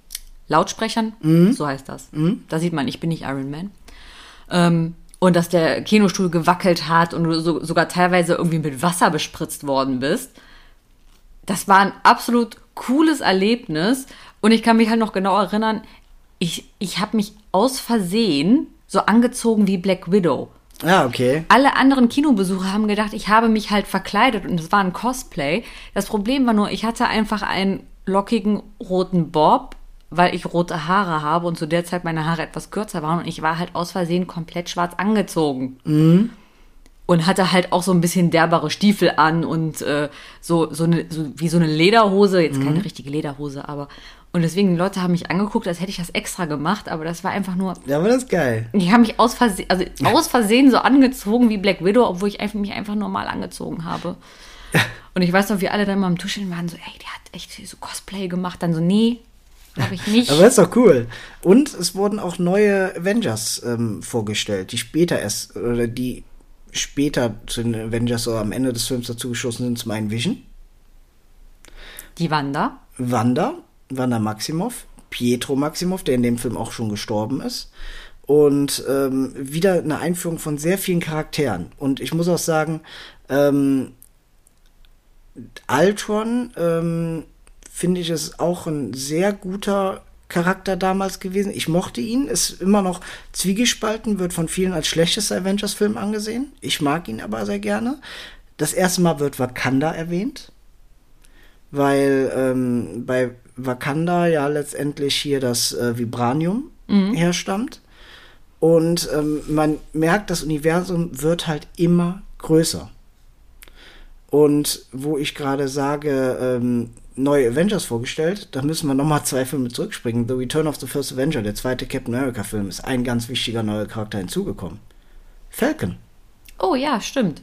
Lautsprechern. Mhm. So heißt das. Mhm. Da sieht man, ich bin nicht Iron Man. Ähm, und dass der Kinostuhl gewackelt hat und du so, sogar teilweise irgendwie mit Wasser bespritzt worden bist. Das war ein absolut cooles Erlebnis. Und ich kann mich halt noch genau erinnern, ich, ich habe mich aus Versehen so angezogen wie Black Widow. Ah, okay. Alle anderen Kinobesucher haben gedacht, ich habe mich halt verkleidet und es war ein Cosplay. Das Problem war nur, ich hatte einfach einen lockigen roten Bob, weil ich rote Haare habe und zu der Zeit meine Haare etwas kürzer waren und ich war halt aus Versehen komplett schwarz angezogen. Mhm. Und hatte halt auch so ein bisschen derbare Stiefel an und äh, so, so, eine, so wie so eine Lederhose, jetzt mhm. keine richtige Lederhose, aber und deswegen, die Leute haben mich angeguckt, als hätte ich das extra gemacht, aber das war einfach nur. Ja, aber das ist geil. Ich habe mich aus Versehen, also aus Versehen so angezogen wie Black Widow, obwohl ich einfach, mich einfach normal angezogen habe. Und ich weiß noch, wie alle dann mal am Tuscheln waren, so, ey, der hat echt so Cosplay gemacht. Dann so, nee, habe ich nicht. aber das ist doch cool. Und es wurden auch neue Avengers ähm, vorgestellt, die später erst, oder die später zu den Avengers oder am Ende des Films dazu geschossen sind, zum einen Vision. Die Wanda. Wanda Wanda Maximoff, Pietro Maximoff, der in dem Film auch schon gestorben ist. Und ähm, wieder eine Einführung von sehr vielen Charakteren. Und ich muss auch sagen, ähm, Altron ähm, finde ich es auch ein sehr guter Charakter damals gewesen. Ich mochte ihn, ist immer noch zwiegespalten, wird von vielen als schlechtester Avengers-Film angesehen. Ich mag ihn aber sehr gerne. Das erste Mal wird Wakanda erwähnt. weil ähm, bei Wakanda ja letztendlich hier das äh, Vibranium herstammt. Und ähm, man merkt, das Universum wird halt immer größer. Und wo ich gerade sage, ähm, neue Avengers vorgestellt, da müssen wir nochmal zwei Filme zurückspringen. The Return of the First Avenger, der zweite Captain America-Film, ist ein ganz wichtiger neuer Charakter hinzugekommen. Falcon. Oh ja, stimmt.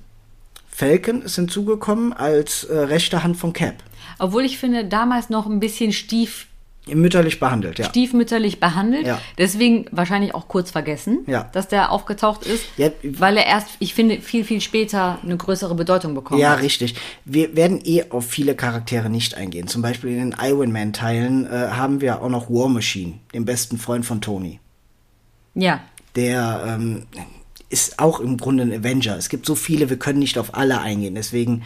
Falcon ist hinzugekommen als äh, rechte Hand von Cap. Obwohl ich finde, damals noch ein bisschen stief, Mütterlich behandelt, ja. stiefmütterlich behandelt. Ja. Deswegen wahrscheinlich auch kurz vergessen, Ja. dass der aufgetaucht ist. Ja. Weil er erst, ich finde, viel, viel später eine größere Bedeutung bekommen Ja, hat. richtig. Wir werden eh auf viele Charaktere nicht eingehen. Zum Beispiel in den Iron Man-Teilen äh, haben wir auch noch War Machine, den besten Freund von Tony. Ja. Der ähm, ist auch im Grunde ein Avenger. Es gibt so viele, wir können nicht auf alle eingehen. Deswegen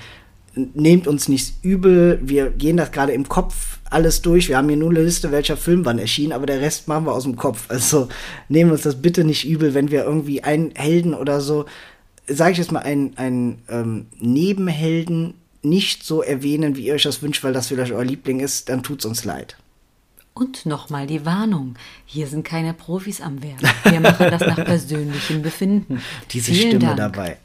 nehmt uns nichts übel. Wir gehen das gerade im Kopf alles durch. Wir haben hier nur eine Liste, welcher Film wann erschien, aber der Rest machen wir aus dem Kopf. Also nehmen uns das bitte nicht übel, wenn wir irgendwie einen Helden oder so, sage ich jetzt mal, einen, einen ähm, Nebenhelden nicht so erwähnen, wie ihr euch das wünscht, weil das vielleicht euer Liebling ist, dann tut's uns leid. Und nochmal die Warnung. Hier sind keine Profis am Werk. Wir machen das nach persönlichem Befinden. diese Vielen Stimme Dank. dabei.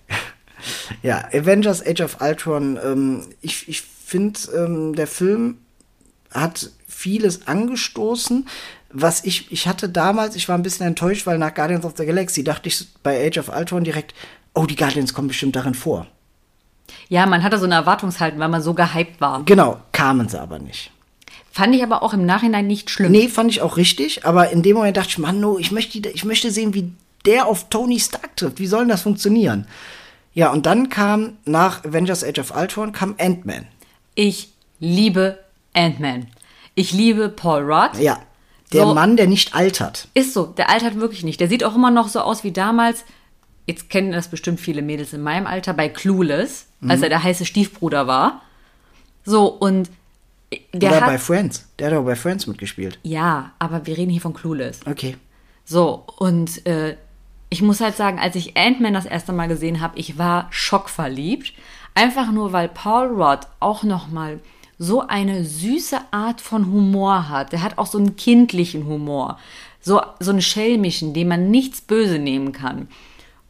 Ja, Avengers Age of Ultron, ähm, ich, ich finde, ähm, der Film hat vieles angestoßen. Was ich, ich hatte damals, ich war ein bisschen enttäuscht, weil nach Guardians of the Galaxy dachte ich bei Age of Ultron direkt, oh, die Guardians kommen bestimmt darin vor. Ja, man hatte so eine Erwartungshaltung, weil man so gehypt war. Genau, kamen sie aber nicht. Fand ich aber auch im Nachhinein nicht schlimm. Nee, fand ich auch richtig, aber in dem Moment dachte ich, Mann, no, ich möchte, ich möchte sehen, wie der auf Tony Stark trifft. Wie soll denn das funktionieren? Ja, und dann kam nach Avengers Age of Ultron kam Ant-Man. Ich liebe Ant-Man. Ich liebe Paul Rudd. Ja, der So. Mann, der nicht altert. Ist so, der altert wirklich nicht. Der sieht auch immer noch so aus wie damals. Jetzt kennen das bestimmt viele Mädels in meinem Alter bei Clueless, Mhm. als er der heiße Stiefbruder war. So, und der Oder hat. bei Friends. Der hat auch bei Friends mitgespielt. ja, aber wir reden hier von Clueless. Okay. So, und äh, ich muss halt sagen, als ich Ant-Man das erste Mal gesehen habe, ich war schockverliebt. Einfach nur, weil Paul Rudd auch nochmal so eine süße Art von Humor hat. Der hat auch so einen kindlichen Humor. So, so einen schelmischen, dem man nichts böse nehmen kann.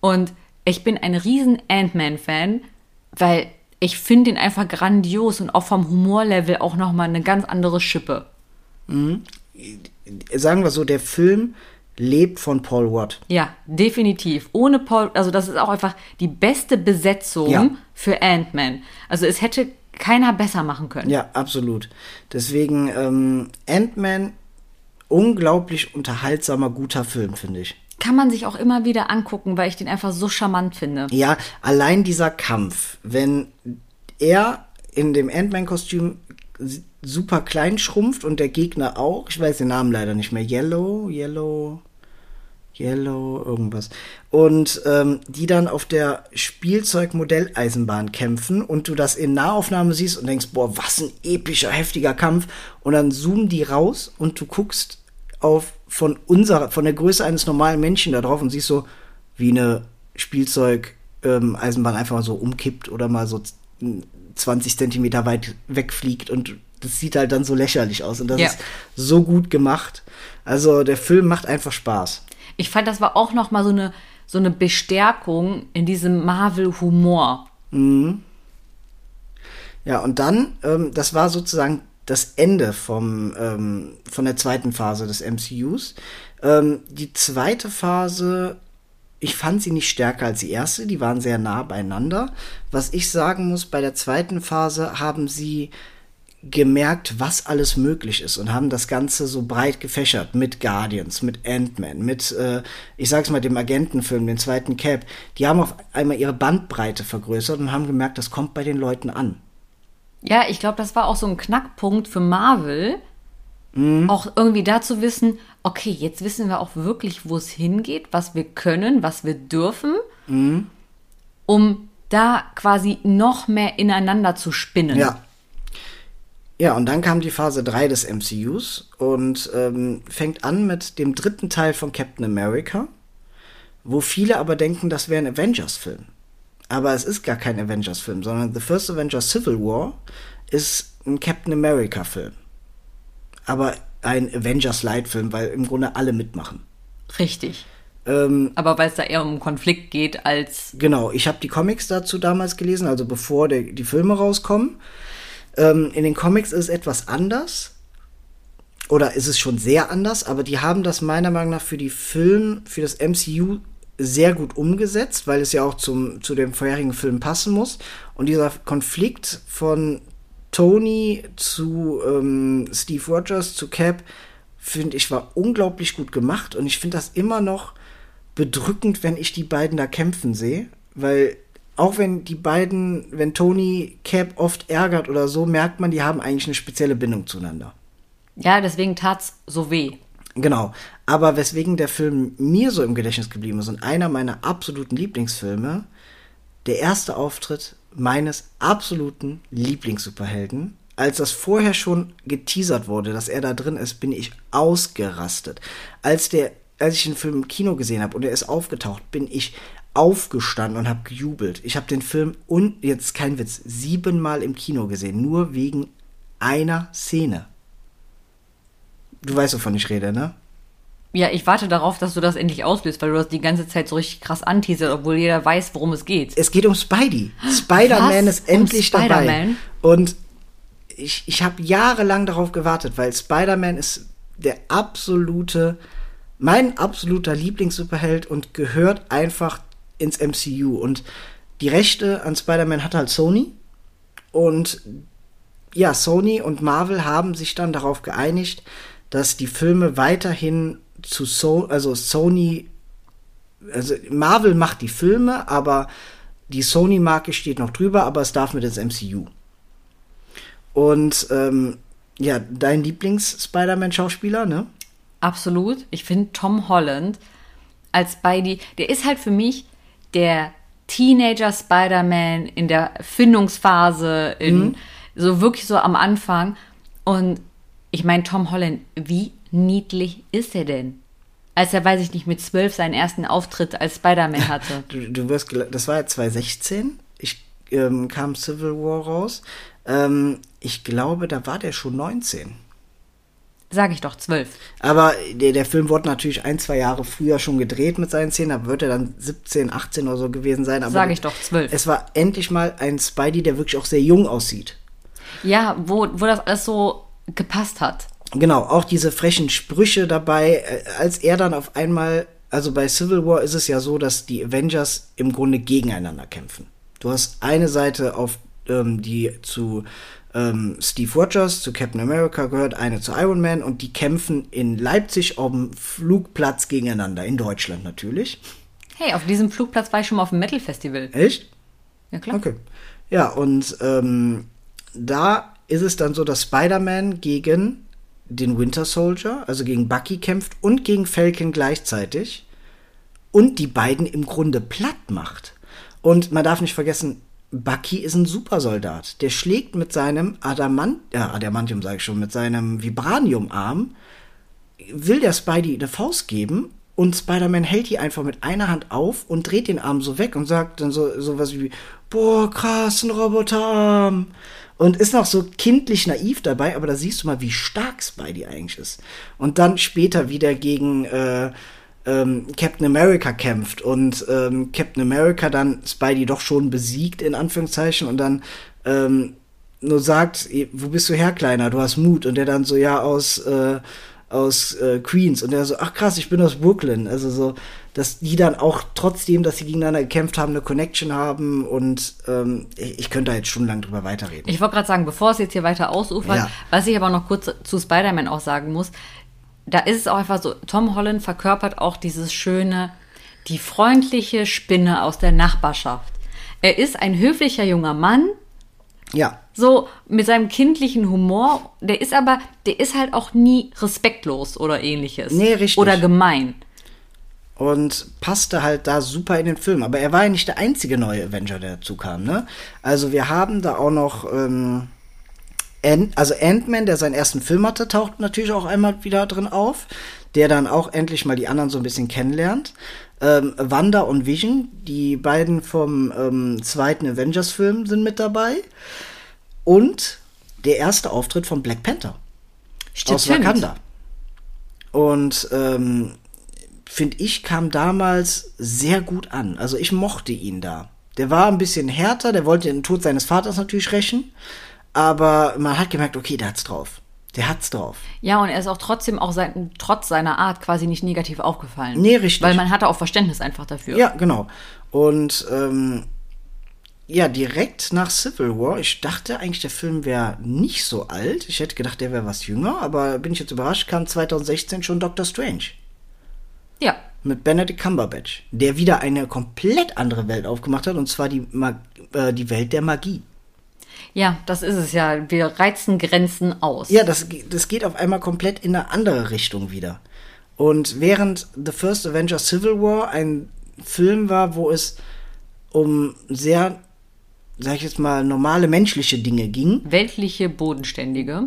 Und ich bin ein riesen Ant-Man-Fan, weil ich finde ihn einfach grandios und auch vom Humorlevel auch nochmal eine ganz andere Schippe. Sagen wir so, der Film lebt von Paul Rudd. Ja, definitiv. Ohne Paul, also das ist auch einfach die beste Besetzung Ja. für Ant-Man. Also es hätte keiner besser machen können. Ja, absolut. Deswegen ähm, Ant-Man, unglaublich unterhaltsamer, guter Film, finde ich. Kann man sich auch immer wieder angucken, weil ich den einfach so charmant finde. Ja, allein dieser Kampf, wenn er in dem Ant-Man-Kostüm super klein schrumpft und der Gegner auch, ich weiß den Namen leider nicht mehr, Yellow, Yellow, Yellow, irgendwas. Und ähm, die dann auf der Spielzeugmodelleisenbahn kämpfen und du das in Nahaufnahme siehst und denkst, boah, was ein epischer, heftiger Kampf. Und dann zoomen die raus und du guckst auf von unserer, von der Größe eines normalen Menschen da drauf und siehst so, wie eine Spielzeug ähm, einfach mal so umkippt oder mal so z- 20 Zentimeter weit wegfliegt und das sieht halt dann so lächerlich aus und das Ja. ist so gut gemacht. Also der Film macht einfach Spaß. Ich fand, das war auch noch mal so eine, so eine Bestärkung in diesem Marvel-Humor. Ja, und dann, ähm, das war sozusagen das Ende vom, ähm, von der zweiten Phase des MCUs. Ähm, die zweite Phase, ich fand sie nicht stärker als die erste, die waren sehr nah beieinander. Was ich sagen muss, bei der zweiten Phase haben sie gemerkt, was alles möglich ist und haben das Ganze so breit gefächert mit Guardians, mit Ant-Man, mit, äh, ich sag's mal, dem Agentenfilm, den zweiten Cap. Die haben auf einmal ihre Bandbreite vergrößert und haben gemerkt, das kommt bei den Leuten an. Ja, ich glaube, das war auch so ein Knackpunkt für Marvel. Auch irgendwie da zu wissen, okay, jetzt wissen wir auch wirklich, wo es hingeht, was wir können, was wir dürfen, um da quasi noch mehr ineinander zu spinnen. Ja. Ja, und dann kam die Phase 3 des MCUs und ähm, fängt an mit dem dritten Teil von Captain America, wo viele aber denken, das wäre ein Avengers-Film. Aber es ist gar kein Avengers-Film, sondern The First Avengers Civil War ist ein Captain America-Film. Aber ein Avengers-Light-Film, weil im Grunde alle mitmachen. Richtig. Ähm, Aber weil es da eher um Konflikt geht als. Genau, ich habe die Comics dazu damals gelesen, also bevor der, die Filme rauskommen. Ähm, in den Comics ist es etwas anders. Oder ist es schon sehr anders, aber die haben das meiner Meinung nach für die Film, für das MCU sehr gut umgesetzt, weil es ja auch zum, zu dem vorherigen Film passen muss. Und dieser Konflikt von Tony zu ähm, Steve Rogers zu Cap, finde ich, war unglaublich gut gemacht. Und ich finde das immer noch bedrückend, wenn ich die beiden da kämpfen sehe, weil auch wenn die beiden, wenn Tony Cap oft ärgert oder so, merkt man, die haben eigentlich eine spezielle Bindung zueinander. Ja, deswegen tat's so weh. Genau. Aber weswegen der Film mir so im Gedächtnis geblieben ist und einer meiner absoluten Lieblingsfilme, der erste Auftritt meines absoluten Lieblings-Superhelden. Als das vorher schon geteasert wurde, dass er da drin ist, bin ich ausgerastet. Als der, als ich den Film im Kino gesehen habe und er ist aufgetaucht, bin ich aufgestanden und habe gejubelt. Ich habe den Film und jetzt kein Witz siebenmal im Kino gesehen, nur wegen einer Szene. Du weißt, wovon ich rede, ne? Ja, ich warte darauf, dass du das endlich auslöst, weil du das die ganze Zeit so richtig krass anteasert, obwohl jeder weiß, worum es geht. Es geht um Spidey. Spider-Man ist endlich Um dabei. Spider-Man? Und ich, ich habe jahrelang darauf gewartet, weil Spider-Man ist der absolute, mein absoluter Lieblings-Superheld und gehört einfach ins MCU. Und die Rechte an Spider-Man hat halt Sony. Und ja, Sony und Marvel haben sich dann darauf geeinigt, dass die Filme weiterhin zu so also Sony, also Marvel macht die Filme, aber die Sony-Marke steht noch drüber, aber es darf mit ins MCU. Und ähm, ja, dein Lieblings-Spider-Man-Schauspieler, ne? Absolut. Ich finde Tom Holland als Spidey, der ist halt für mich der Teenager Spider-Man in der Findungsphase, in so wirklich so am Anfang. Und ich meine, Tom Holland, wie niedlich ist er denn? Als er, weiß ich nicht, mit zwölf seinen ersten Auftritt als Spider-Man hatte. Du, du wirst, das war ja 2016. Ich ähm, kam Civil War raus. Ähm, ich glaube, da war der schon 19. Sag ich doch, zwölf. Aber der, der Film wurde natürlich ein, zwei Jahre früher schon gedreht mit seinen Szenen. Da wird er dann 17, 18 oder so gewesen sein. Aber Sag ich doch, zwölf. Es war endlich mal ein Spidey, der wirklich auch sehr jung aussieht. Ja, wo, wo das alles so gepasst hat. Genau, auch diese frechen Sprüche dabei, äh, als er dann auf einmal, also bei Civil War ist es ja so, dass die Avengers im Grunde gegeneinander kämpfen. Du hast eine Seite auf ähm, die zu ähm, Steve Rogers, zu Captain America gehört, eine zu Iron Man und die kämpfen in Leipzig auf dem Flugplatz gegeneinander, in Deutschland natürlich. Hey, auf diesem Flugplatz war ich schon mal auf dem Metal Festival. Echt? Ja, klar. Okay. Ja, und ähm, da ist es dann so, dass Spider-Man gegen den Winter Soldier, also gegen Bucky kämpft und gegen Falcon gleichzeitig und die beiden im Grunde platt macht. Und man darf nicht vergessen, Bucky ist ein Supersoldat. Der schlägt mit seinem Adamant, ja, Adamantium sage ich schon, mit seinem Vibraniumarm, will der Spidey eine Faust geben und Spider-Man hält die einfach mit einer Hand auf und dreht den Arm so weg und sagt dann so sowas wie, boah, krass, ein Roboterarm. Und ist noch so kindlich naiv dabei, aber da siehst du mal, wie stark Spidey eigentlich ist. Und dann später wieder gegen äh, ähm, Captain America kämpft und ähm, Captain America dann Spidey doch schon besiegt, in Anführungszeichen, und dann ähm, nur sagt, wo bist du her, Kleiner, du hast Mut. Und der dann so, ja, aus, äh, aus äh, Queens. Und der so, ach krass, ich bin aus Brooklyn. Also so, dass die dann auch trotzdem, dass sie gegeneinander gekämpft haben, eine Connection haben. Und ähm, ich könnte da jetzt stundenlang drüber weiterreden. Ich wollte gerade sagen, bevor es jetzt hier weiter ausufert, Ja. was ich aber noch kurz zu Spider-Man auch sagen muss, da ist es auch einfach so, Tom Holland verkörpert auch dieses schöne, die freundliche Spinne aus der Nachbarschaft. Er ist ein höflicher junger Mann, Ja, so mit seinem kindlichen Humor, der ist aber, der ist halt auch nie respektlos oder ähnliches. Nee, richtig. Oder gemein. und passte halt da super in den Film. Aber er war ja nicht der einzige neue Avenger, der dazu kam, ne? Also wir haben da auch noch, ähm, Ant, also Ant-Man, der seinen ersten Film hatte, taucht natürlich auch einmal wieder drin auf, der dann auch endlich mal die anderen so ein bisschen kennenlernt. Ähm, Wanda und Vision, die beiden vom ähm, zweiten Avengers-Film sind mit dabei. Und der erste Auftritt von Black Panther Stimmt. aus Wakanda. Und ähm, finde ich, kam damals sehr gut an. Also ich mochte ihn da. Der war ein bisschen härter, der wollte den Tod seines Vaters natürlich rächen, aber man hat gemerkt, okay, der hat's drauf. Der hat's drauf. Ja, und er ist auch trotzdem auch sein, trotz seiner Art quasi nicht negativ aufgefallen. Nee, richtig. Weil man hatte auch Verständnis einfach dafür. Ja, genau. Und ähm, ja, direkt nach Civil War, ich dachte eigentlich, der Film wäre nicht so alt. Ich hätte gedacht, der wäre was jünger, aber bin ich jetzt überrascht, kam 2016 schon Doctor Strange. Ja. mit Benedict Cumberbatch, der wieder eine komplett andere Welt aufgemacht hat, und zwar die, Mag äh, die Welt der Magie. Ja, das ist es ja. Wir reizen Grenzen aus. Ja, das, das geht auf einmal komplett in eine andere Richtung wieder. Und während The First Avenger Civil War ein Film war, wo es um sehr, sag ich jetzt mal, normale menschliche Dinge ging, Weltliche Bodenständige.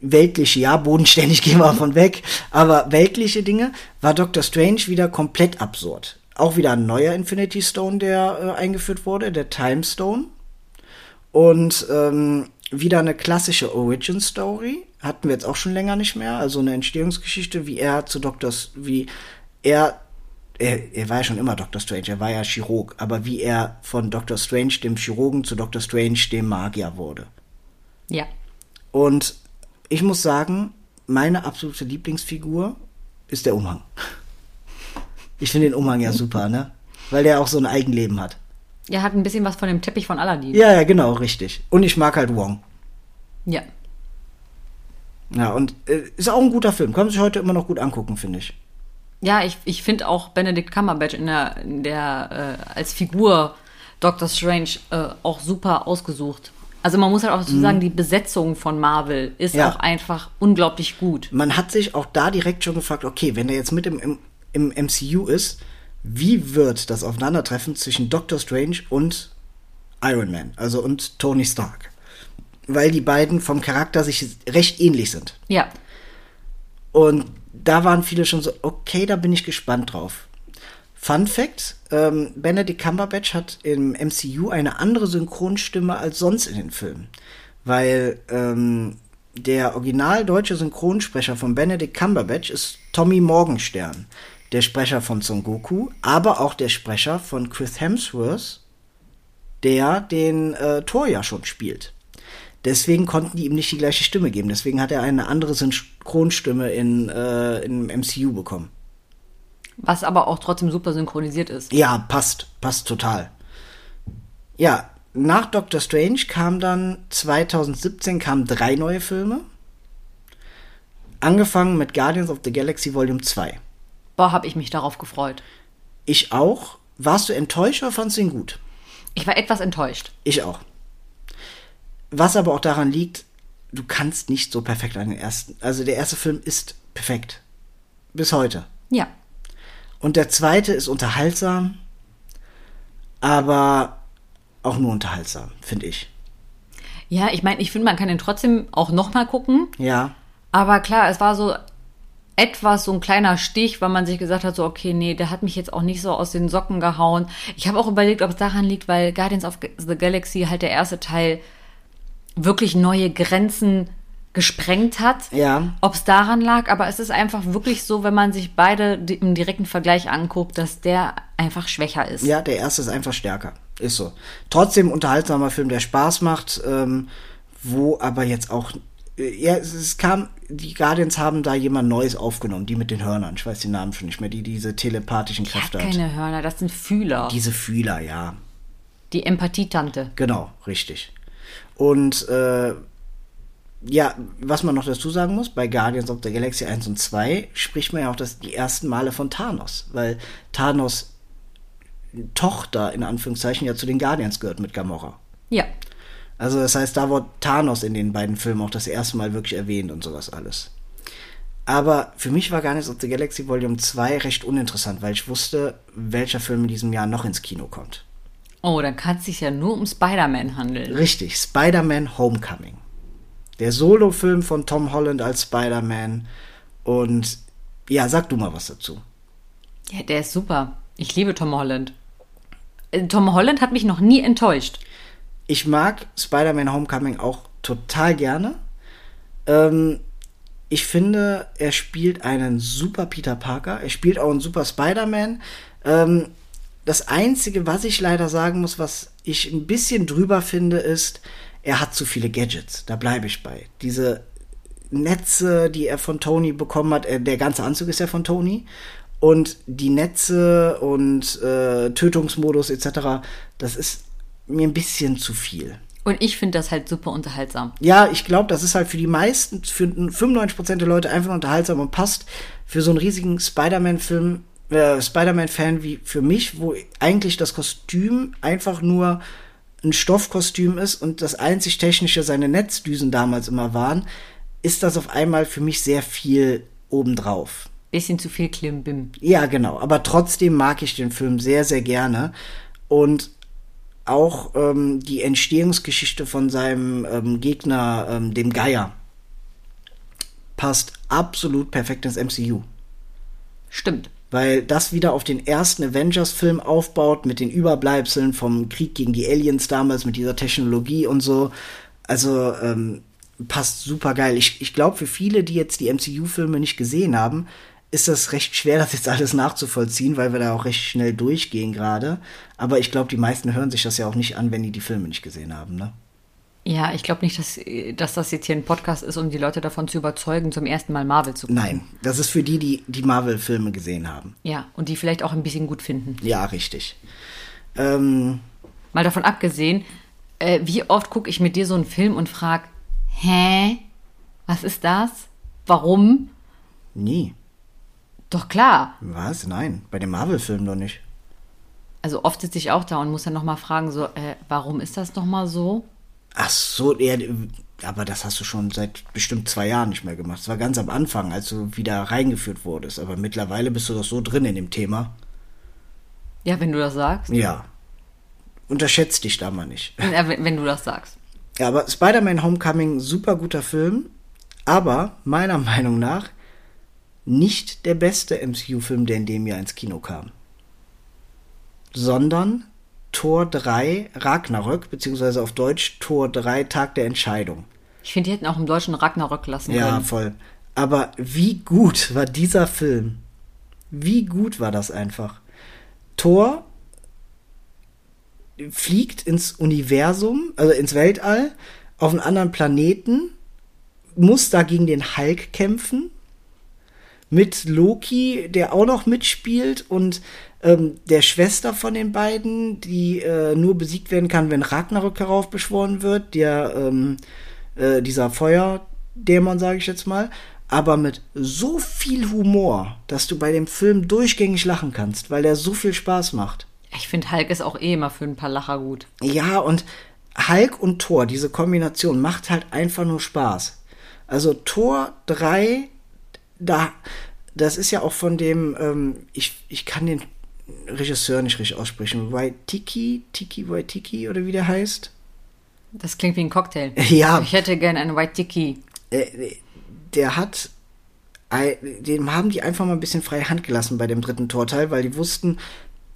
weltliche, ja, bodenständig gehen wir von weg, aber weltliche Dinge, war Doctor Strange wieder komplett absurd. Auch wieder ein neuer Infinity Stone, der äh, eingeführt wurde, der Time Stone. Und ähm, wieder eine klassische Origin Story. Hatten wir jetzt auch schon länger nicht mehr. Also eine Entstehungsgeschichte, wie er zu S- wie er, er, er war ja schon immer Doctor Strange, er war ja Chirurg, aber wie er von Doctor Strange, dem Chirurgen, zu Doctor Strange, dem Magier wurde. Ja. Und ich muss sagen, meine absolute Lieblingsfigur ist der Umhang. Ich finde den Umhang ja super, ne? Weil der auch so ein Eigenleben hat. Er hat ein bisschen was von dem Teppich von Aladdin. Ja, ja, genau, richtig. Und ich mag halt Wong. Ja. Ja, und äh, ist auch ein guter Film. Kann man sich heute immer noch gut angucken, finde ich. Ja, ich, ich finde auch Benedict Cumberbatch in der, in der äh, als Figur Doctor Strange äh, auch super ausgesucht. Also man muss halt auch dazu sagen, die Besetzung von Marvel ist Mhm. Ja. auch einfach unglaublich gut. Man hat sich auch da direkt schon gefragt, okay, wenn er jetzt mit im, im, im MCU ist, wie wird das Aufeinandertreffen zwischen Doctor Strange und Iron Man, also und Tony Stark? Weil die beiden vom Charakter sich recht ähnlich sind. Ja. Und da waren viele schon so, okay, da bin ich gespannt drauf. Fun Fact: ähm, Benedict Cumberbatch hat im MCU eine andere Synchronstimme als sonst in den Filmen. Weil ähm, der original deutsche Synchronsprecher von Benedict Cumberbatch ist Tommy Morgenstern, der Sprecher von Son Goku, aber auch der Sprecher von Chris Hemsworth, der den äh, Thor ja schon spielt. Deswegen konnten die ihm nicht die gleiche Stimme geben. Deswegen hat er eine andere Synchronstimme in, äh, im MCU bekommen. Was aber auch trotzdem super synchronisiert ist. Ja, passt. Passt total. Ja, nach Doctor Strange kam dann 2017 kamen drei neue Filme. Angefangen mit Guardians of the Galaxy Volume 2. Boah, hab ich mich darauf gefreut. Ich auch. Warst du enttäuscht oder fandst du ihn gut? Ich war etwas enttäuscht. Ich auch. Was aber auch daran liegt, du kannst nicht so perfekt an den ersten. Also der erste Film ist perfekt. Bis heute. Ja. Und der zweite ist unterhaltsam, aber auch nur unterhaltsam, finde ich. Ja, ich meine, ich finde, man kann den trotzdem auch nochmal gucken. Ja, Aber klar, es war so etwas so ein kleiner Stich, weil man sich gesagt hat, so, okay, nee, der hat mich jetzt auch nicht so aus den Socken gehauen. Ich habe auch überlegt, ob es daran liegt, weil Guardians of the Galaxy halt der erste Teil wirklich neue Grenzen gesprengt hat. Ja. Ob es daran lag, aber es ist einfach wirklich so, wenn man sich beide im direkten Vergleich anguckt, dass der einfach schwächer ist. ja, der erste ist einfach stärker. Ist so. Trotzdem unterhaltsamer Film, der Spaß macht, ähm, wo aber jetzt auch. Ja, es, es kam, die Guardians haben da jemand Neues aufgenommen, die mit den Hörnern. Ich weiß den Namen schon nicht mehr, die diese telepathischen Kräfte hat. keine Hörner, das sind Fühler. Diese Fühler, ja. Die Empathietante. Genau, richtig. Und äh, ja, was man noch dazu sagen muss, bei Guardians of the Galaxy 1 und 2 spricht man ja auch das, die ersten Male von Thanos, weil Thanos Tochter in Anführungszeichen ja zu den Guardians gehört mit Gamora. Ja. Also das heißt, da wurde Thanos in den beiden Filmen auch das erste Mal wirklich erwähnt und sowas alles. Aber für mich war Guardians of the Galaxy Volume 2 recht uninteressant, weil ich wusste, welcher Film in diesem Jahr noch ins Kino kommt. Oh, dann kann es sich ja nur um Spider-Man handeln. Richtig, Spider-Man Homecoming. Der Solo-Film von Tom Holland als Spider-Man. Und ja, sag du mal was dazu. Ja, der ist super. Ich liebe Tom Holland. Äh, Tom Holland hat mich noch nie enttäuscht. Ich mag Spider-Man Homecoming auch total gerne. Ähm, ich finde, er spielt einen super Peter Parker. Er spielt auch einen super Spider-Man. Ähm, das Einzige, was ich leider sagen muss, was ich ein bisschen drüber finde, ist, er hat zu viele Gadgets. Da bleibe ich bei. Diese Netze, die er von Tony bekommen hat, äh, der ganze Anzug ist ja von Tony. Und die Netze und äh, Tötungsmodus etc., das ist mir ein bisschen zu viel. Und ich finde das halt super unterhaltsam. Ja, ich glaube, das ist halt für die meisten, für 95% der Leute einfach unterhaltsam und passt für so einen riesigen Spider-Man-Film, äh, Spider-Man-Fan wie für mich, wo eigentlich das Kostüm einfach nur ein Stoffkostüm ist und das einzig Technische seine Netzdüsen damals immer waren, ist das auf einmal für mich sehr viel obendrauf. Bisschen zu viel Klimbim. Ja, genau. Aber trotzdem mag ich den Film sehr, sehr gerne. Und auch ähm, die Entstehungsgeschichte von seinem ähm, Gegner, ähm, dem Geier, passt absolut perfekt ins MCU. Stimmt. Weil das wieder auf den ersten Avengers-Film aufbaut, mit den Überbleibseln vom Krieg gegen die Aliens damals, mit dieser Technologie und so. Also ähm, passt super geil. Ich, ich glaube, für viele, die jetzt die MCU-Filme nicht gesehen haben, ist das recht schwer, das jetzt alles nachzuvollziehen, weil wir da auch recht schnell durchgehen gerade. Aber ich glaube, die meisten hören sich das ja auch nicht an, wenn die die Filme nicht gesehen haben, ne? Ja, ich glaube nicht, dass, dass das jetzt hier ein Podcast ist, um die Leute davon zu überzeugen, zum ersten Mal Marvel zu gucken. Nein, das ist für die, die die Marvel-Filme gesehen haben. Ja, und die vielleicht auch ein bisschen gut finden. Ja, richtig. Ähm, Mal davon abgesehen, äh, wie oft gucke ich mit dir so einen Film und frage, hä? Was ist das? Warum? nie. Doch klar. Was? Nein, bei dem Marvel-Film doch nicht. Also oft sitze ich auch da und muss dann nochmal fragen, so, äh, warum ist das nochmal so? Ach so, ja, aber das hast du schon seit bestimmt zwei Jahren nicht mehr gemacht. Das war ganz am Anfang, als du wieder reingeführt wurdest. Aber mittlerweile bist du doch so drin in dem Thema. Ja, wenn du das sagst. Ja. Unterschätzt dich da mal nicht. Ja, wenn, wenn du das sagst. Ja, aber Spider-Man Homecoming, super guter Film. Aber meiner Meinung nach nicht der beste MCU-Film, der in dem Jahr ins Kino kam. Sondern Tor 3 Ragnarök, beziehungsweise auf Deutsch Tor 3 Tag der Entscheidung. Ich finde, die hätten auch im Deutschen Ragnarök lassen Ja, können. voll. Aber wie gut war dieser Film? Wie gut war das einfach? Thor fliegt ins Universum, also ins Weltall, auf einen anderen Planeten, muss da gegen den Hulk kämpfen, mit Loki, der auch noch mitspielt und ähm, der Schwester von den beiden, die äh, nur besiegt werden kann, wenn Ragnarök heraufbeschworen wird, der ähm, äh, dieser Feuerdämon, sage ich jetzt mal, aber mit so viel Humor, dass du bei dem Film durchgängig lachen kannst, weil der so viel Spaß macht. Ich finde, Hulk ist auch eh immer für ein paar Lacher gut. Ja, und Hulk und Thor, diese Kombination macht halt einfach nur Spaß. Also Thor 3, da, das ist ja auch von dem, ähm, ich, ich kann den Regisseur nicht richtig aussprechen, Waitiki, Tiki Waitiki oder wie der heißt. Das klingt wie ein Cocktail. Ja. Ich hätte gern einen White Tiki. Äh, der hat, dem haben die einfach mal ein bisschen freie Hand gelassen bei dem dritten Torteil, weil die wussten,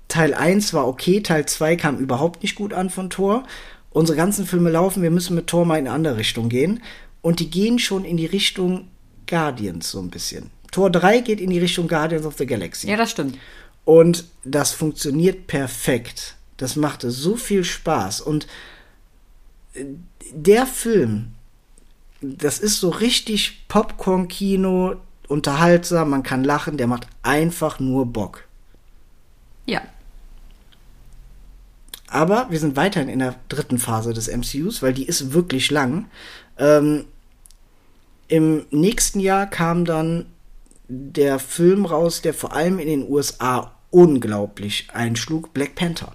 Teil 1 war okay, Teil 2 kam überhaupt nicht gut an von Tor. Unsere ganzen Filme laufen, wir müssen mit Tor mal in eine andere Richtung gehen. Und die gehen schon in die Richtung Guardians so ein bisschen. Tor 3 geht in die Richtung Guardians of the Galaxy. Ja, das stimmt. Und das funktioniert perfekt. Das machte so viel Spaß. Und äh, der Film, das ist so richtig Popcorn-Kino, unterhaltsam, man kann lachen, der macht einfach nur Bock. Ja. Aber wir sind weiterhin in der dritten Phase des MCUs, weil die ist wirklich lang. Ähm, Im nächsten Jahr kam dann der Film raus, der vor allem in den USA unglaublich einschlug, Black Panther.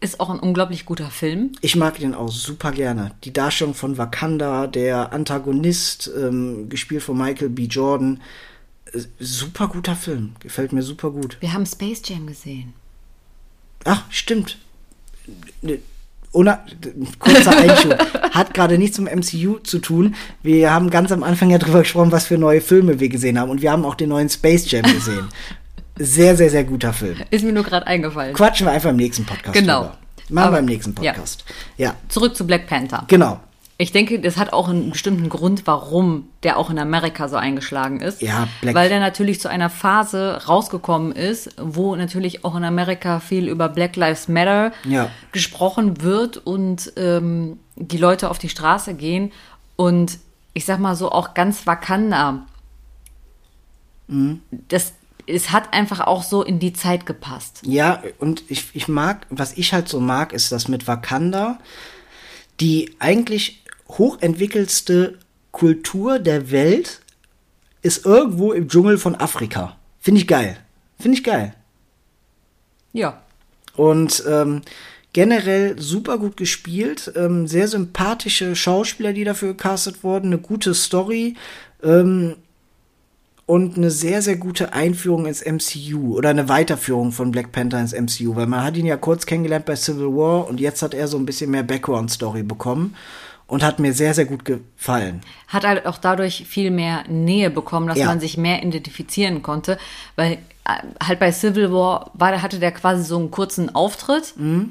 Ist auch ein unglaublich guter Film. Ich mag den auch super gerne. Die Darstellung von Wakanda, der Antagonist, ähm, gespielt von Michael B. Jordan. Äh, Super guter Film. Gefällt mir super gut. Wir haben Space Jam gesehen. Ach, stimmt. Kurzer Einschub. Hat gerade nichts mit MCU zu tun. Wir haben ganz am Anfang ja drüber gesprochen, was für neue Filme wir gesehen haben. Und wir haben auch den neuen Space Jam gesehen. Sehr, sehr, sehr guter Film. Ist mir nur gerade eingefallen. Quatschen wir einfach im nächsten Podcast Genau. drüber. Machen Aber- wir im nächsten ja. Podcast. Ja. Zurück zu Black Panther. genau. Ich denke, das hat auch einen bestimmten Grund, warum der auch in Amerika so eingeschlagen ist. Ja, Black- Weil der natürlich zu einer Phase rausgekommen ist, wo natürlich auch in Amerika viel über Black Lives Matter Ja. gesprochen wird und ähm, die Leute auf die Straße gehen und ich sag mal so auch ganz Wakanda. Das, es hat einfach auch so in die Zeit gepasst. Ja, und ich, ich mag, was ich halt so mag, ist, dass mit Wakanda die eigentlich hochentwickelste Kultur der Welt ist irgendwo im Dschungel von Afrika. Finde ich geil. Finde ich geil. Ja. Und ähm, generell super gut gespielt, ähm, sehr sympathische Schauspieler, die dafür gecastet wurden, eine gute Story ähm, und eine sehr, sehr gute Einführung ins MCU oder eine Weiterführung von Black Panther ins MCU, weil man hat ihn ja kurz kennengelernt bei Civil War und jetzt hat er so ein bisschen mehr Background-Story bekommen und hat mir sehr, sehr gut gefallen. hat halt auch dadurch viel mehr Nähe bekommen, dass Ja. man sich mehr identifizieren konnte, weil äh, halt bei Civil War war, hatte der quasi so einen kurzen Auftritt. Mhm.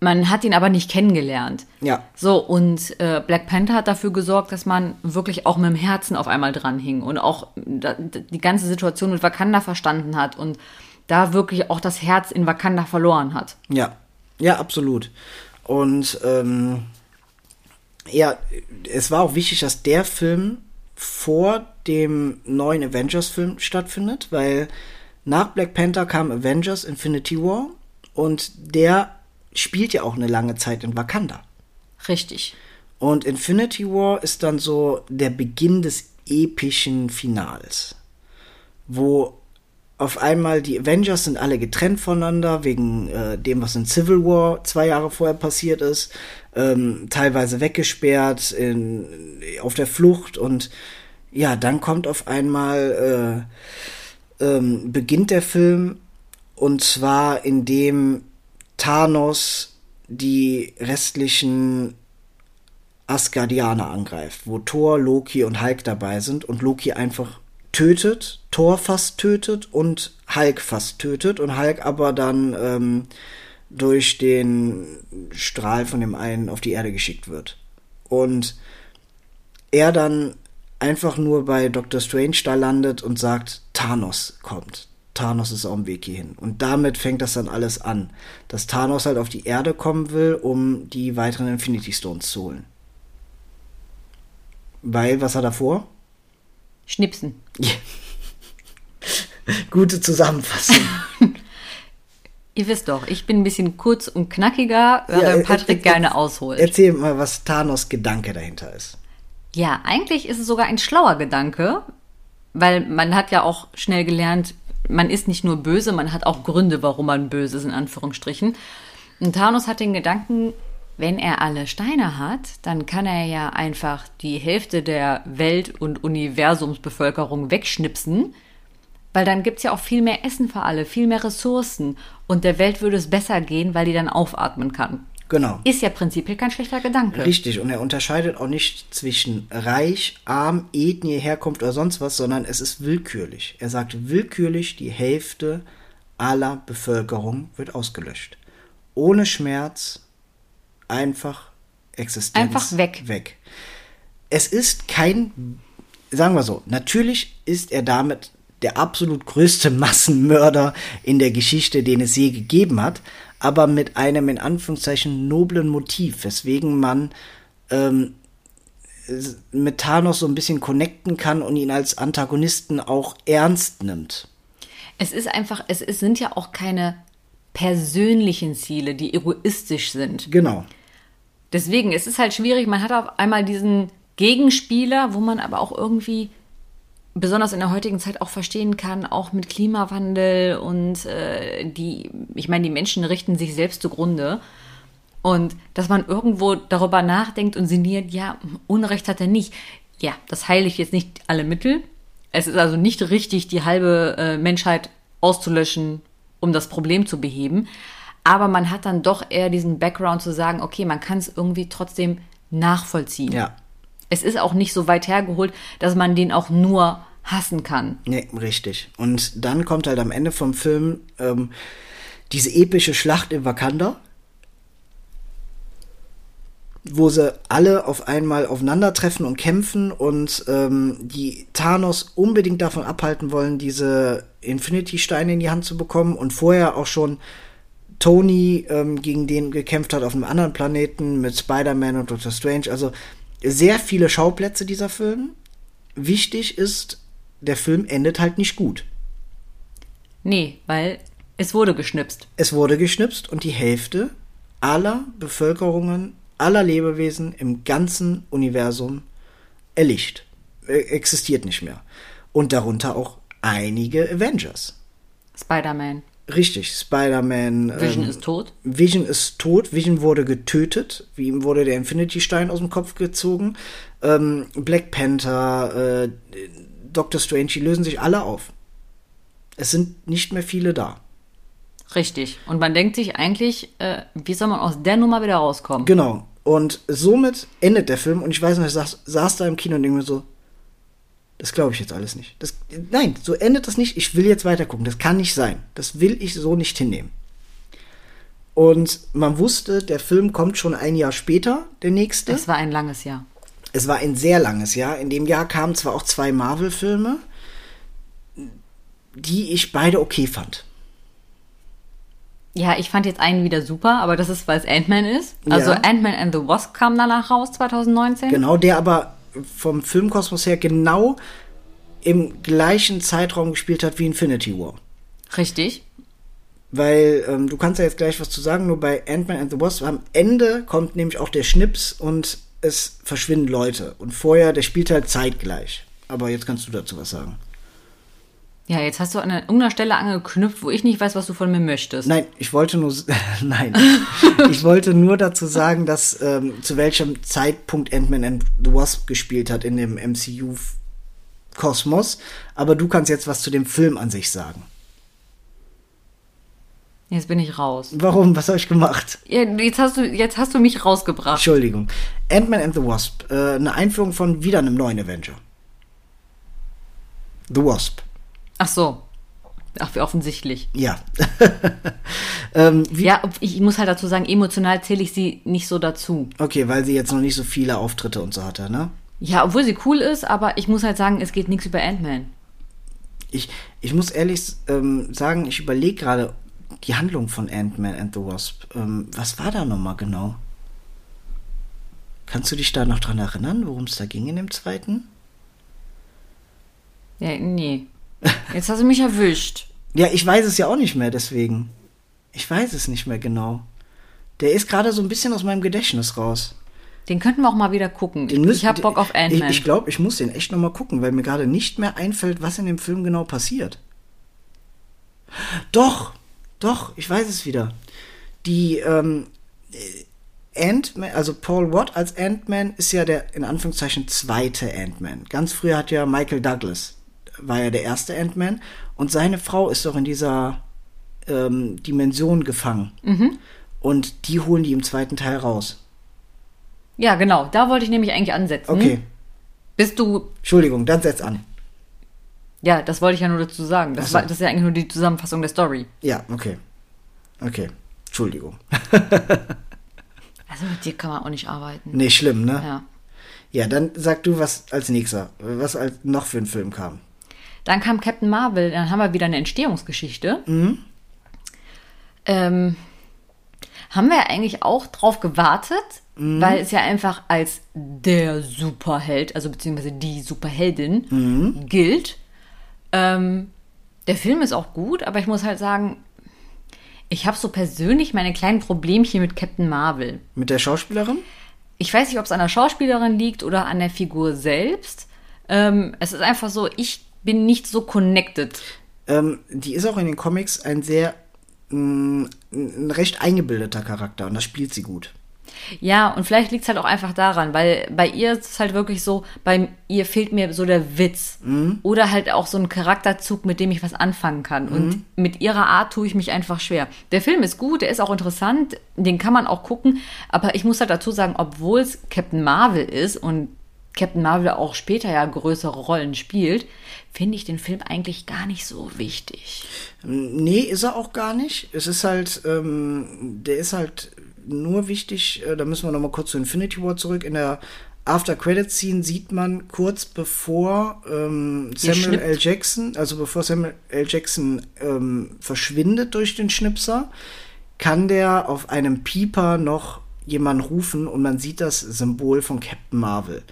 Man hat ihn aber nicht kennengelernt. Ja. So, und äh, Black Panther hat dafür gesorgt, dass man wirklich auch mit dem Herzen auf einmal dran hing und auch die ganze Situation mit Wakanda verstanden hat und da wirklich auch das Herz in Wakanda verloren hat. Ja, ja, absolut. Und ähm, ja, es war auch wichtig, dass der Film vor dem neuen Avengers-Film stattfindet, weil nach Black Panther kam Avengers Infinity War und der spielt ja auch eine lange Zeit in Wakanda. Richtig. Und Infinity War ist dann so der Beginn des epischen Finals, wo auf einmal die Avengers sind alle getrennt voneinander wegen äh, dem, was in Civil War zwei Jahre vorher passiert ist, ähm, teilweise weggesperrt, in, auf der Flucht und ja, dann kommt auf einmal äh, ähm, beginnt der Film und zwar indem Thanos die restlichen Asgardianer angreift, wo Thor, Loki und Hulk dabei sind und Loki einfach tötet, Thor fast tötet und Hulk fast tötet und Hulk aber dann ähm, durch den Strahl von dem einen auf die Erde geschickt wird. Und er dann einfach nur bei Dr. Strange da landet und sagt, Thanos kommt. Thanos ist auf dem Weg hierhin. Und damit fängt das dann alles an, dass Thanos halt auf die Erde kommen will, um die weiteren Infinity Stones zu holen. Weil, was hat er vor? Schnipsen. Gute Zusammenfassung. Ihr wisst doch, ich bin ein bisschen kurz und knackiger, Ja, während äh, Patrick äh, gerne ausholt. Erzähl mal, was Thanos Gedanke dahinter ist. Ja, eigentlich ist es sogar ein schlauer Gedanke, weil man hat ja auch schnell gelernt, man ist nicht nur böse, man hat auch Gründe, warum man böse ist, in Anführungsstrichen. Und Thanos hat den Gedanken, wenn er alle Steine hat, dann kann er ja einfach die Hälfte der Welt- und Universumsbevölkerung wegschnipsen, weil dann gibt's ja auch viel mehr Essen für alle, viel mehr Ressourcen und der Welt würde es besser gehen, weil die dann aufatmen kann. Genau. Ist ja prinzipiell kein schlechter Gedanke. Richtig, und er unterscheidet auch nicht zwischen reich, arm, Ethnie, Herkunft oder sonst was, sondern es ist willkürlich. Er sagt willkürlich, die Hälfte aller Bevölkerung wird ausgelöscht. Ohne Schmerz, einfach Existenz. Einfach weg. Weg. Es ist kein, sagen wir so, natürlich ist er damit der absolut größte Massenmörder in der Geschichte, den es je gegeben hat, aber mit einem in Anführungszeichen noblen Motiv, weswegen man ähm, mit Thanos so ein bisschen connecten kann und ihn als Antagonisten auch ernst nimmt. Es ist einfach, es, es sind ja auch keine persönlichen Ziele, die egoistisch sind. Genau. Deswegen, es ist halt schwierig, man hat auf einmal diesen Gegenspieler, wo man aber auch irgendwie besonders in der heutigen Zeit auch verstehen kann, auch mit Klimawandel und äh, die, ich meine, die Menschen richten sich selbst zugrunde. Und dass man irgendwo darüber nachdenkt und sinniert, ja, Unrecht hat er nicht. Ja, das heiligt jetzt nicht alle Mittel. Es ist also nicht richtig, die halbe äh, Menschheit auszulöschen, um das Problem zu beheben. Aber man hat dann doch eher diesen Background zu sagen, okay, man kann es irgendwie trotzdem nachvollziehen. Ja. Es ist auch nicht so weit hergeholt, dass man den auch nur hassen kann. Nee, richtig. Und dann kommt halt am Ende vom Film ähm, diese epische Schlacht in Wakanda. Wo sie alle auf einmal aufeinandertreffen und kämpfen und ähm, die Thanos unbedingt davon abhalten wollen, diese Infinity-Steine in die Hand zu bekommen und vorher auch schon Tony ähm, gegen den gekämpft hat auf einem anderen Planeten mit Spider-Man und Doctor Strange. Also sehr viele Schauplätze dieser Film. Wichtig ist, der Film endet halt nicht gut. Nee, weil es wurde geschnipst. Es wurde geschnipst und die Hälfte aller Bevölkerungen, aller Lebewesen im ganzen Universum erlicht. Äh, existiert nicht mehr. Und darunter auch einige Avengers. Spider-Man. Richtig, Spider-Man. Vision ähm, ist tot. Vision ist tot. Vision wurde getötet. Wie ihm wurde der Infinity-Stein aus dem Kopf gezogen. Ähm, Black Panther, äh, Doctor Strange, die lösen sich alle auf. Es sind nicht mehr viele da. Richtig. Und man denkt sich eigentlich, äh, wie soll man aus der Nummer wieder rauskommen? Genau. Und somit endet der Film. Und ich weiß noch, ich saß, saß da im Kino und denke mir so, das glaube ich jetzt alles nicht. Das, nein, so endet das nicht. Ich will jetzt weiter gucken. Das kann nicht sein. Das will ich so nicht hinnehmen. Und man wusste, der Film kommt schon ein Jahr später, der nächste. Es war ein langes Jahr. Es war ein sehr langes Jahr. In dem Jahr kamen zwar auch zwei Marvel-Filme, die ich beide okay fand. Ja, ich fand jetzt einen wieder super, aber das ist, weil es Ant-Man ist. Also Ja. Ant-Man and the Wasp kam danach raus, 2019. Genau, der aber vom Filmkosmos her genau im gleichen Zeitraum gespielt hat wie Infinity War. Richtig. Weil ähm, du kannst ja jetzt gleich was zu sagen, nur bei Ant-Man and the Wasp am Ende kommt nämlich auch der Schnips und es verschwinden Leute. Und vorher, der spielt halt zeitgleich. Aber jetzt kannst du dazu was sagen. Ja, jetzt hast du an irgendeiner Stelle angeknüpft, wo ich nicht weiß, was du von mir möchtest. Nein, ich wollte nur, nein, ich wollte nur dazu sagen, dass ähm, zu welchem Zeitpunkt Ant-Man and the Wasp gespielt hat in dem MCU-Kosmos. Aber du kannst jetzt was zu dem Film an sich sagen. Jetzt bin ich raus. Warum? Was habe ich gemacht? Ja, jetzt, hast du, jetzt hast du mich rausgebracht. Entschuldigung. Ant-Man and the Wasp. Äh, eine Einführung von wieder einem neuen Avenger. The Wasp. Ach so. Ach, wie offensichtlich. Ja. ähm, Ja, ich muss halt dazu sagen, emotional zähle ich sie nicht so dazu. okay, weil sie jetzt noch nicht so viele Auftritte und so hatte, ne? Ja, obwohl sie cool ist, aber ich muss halt sagen, es geht nichts über Ant-Man. Ich, ich muss ehrlich ähm, sagen, ich überlege gerade die Handlung von Ant-Man and the Wasp. Ähm, was war da nochmal genau? Kannst du dich da noch dran erinnern, worum es da ging in dem zweiten? Ja, nee. Jetzt hast du mich erwischt. Ja, ich weiß es ja auch nicht mehr, deswegen. Ich weiß es nicht mehr genau. Der ist gerade so ein bisschen aus meinem Gedächtnis raus. Den könnten wir auch mal wieder gucken. Den ich müssen- ich hab Bock auf Ich, Ant-Man. ich glaube, ich muss den echt nochmal gucken, weil mir gerade nicht mehr einfällt, was in dem Film genau passiert. Doch, doch, ich weiß es wieder. Die, ähm, äh, Ant-Man, also Paul Watt als Ant-Man ist ja der, in Anführungszeichen, zweite Ant-Man. Ganz früher hat ja Michael Douglas, war ja der erste Ant-Man. Und seine Frau ist doch in dieser ähm, Dimension gefangen. Mhm. Und die holen die im zweiten Teil raus. ja, genau. Da wollte ich nämlich eigentlich ansetzen. Okay, Bist du. Entschuldigung, dann setz an. Ja, das wollte ich ja nur dazu sagen. Das, so. war, das ist ja eigentlich nur die Zusammenfassung der Story. Ja, okay. Okay. Entschuldigung. Also mit dir kann man auch nicht arbeiten. Nee, schlimm, ne? Ja. Ja, dann sag du, was als nächster, was als noch für ein Film kam. Dann kam Captain Marvel, dann haben wir wieder eine Entstehungsgeschichte. Ähm, haben wir eigentlich auch drauf gewartet, weil es ja einfach als der Superheld, also beziehungsweise die Superheldin gilt. Ähm, der Film ist auch gut, aber ich muss halt sagen, ich habe so persönlich meine kleinen Problemchen mit Captain Marvel. Mit der Schauspielerin? Ich weiß nicht, ob es an der Schauspielerin liegt oder an der Figur selbst. Ähm, es ist einfach so, ich bin nicht so connected. Ähm, die ist auch in den Comics ein sehr, mh, ein recht eingebildeter Charakter und das spielt sie gut. Ja, und vielleicht liegt es halt auch einfach daran, weil bei ihr ist es halt wirklich so, bei ihr fehlt mir so der Witz. Oder halt auch so ein Charakterzug, mit dem ich was anfangen kann. Und mit ihrer Art tue ich mich einfach schwer. Der Film ist gut, der ist auch interessant, den kann man auch gucken. Aber ich muss halt dazu sagen, obwohl es Captain Marvel ist und Captain Marvel auch später ja größere Rollen spielt, finde ich den Film eigentlich gar nicht so wichtig. Nee, ist er auch gar nicht. Es ist halt, ähm, der ist halt nur wichtig, äh, da müssen wir noch mal kurz zu Infinity War zurück. In der After Credit Scene sieht man kurz bevor ähm, Samuel. L. Jackson, also bevor Samuel L. Jackson ähm, verschwindet durch den Schnipser, kann der auf einem Pieper noch jemanden rufen und man sieht das Symbol von Captain Marvel.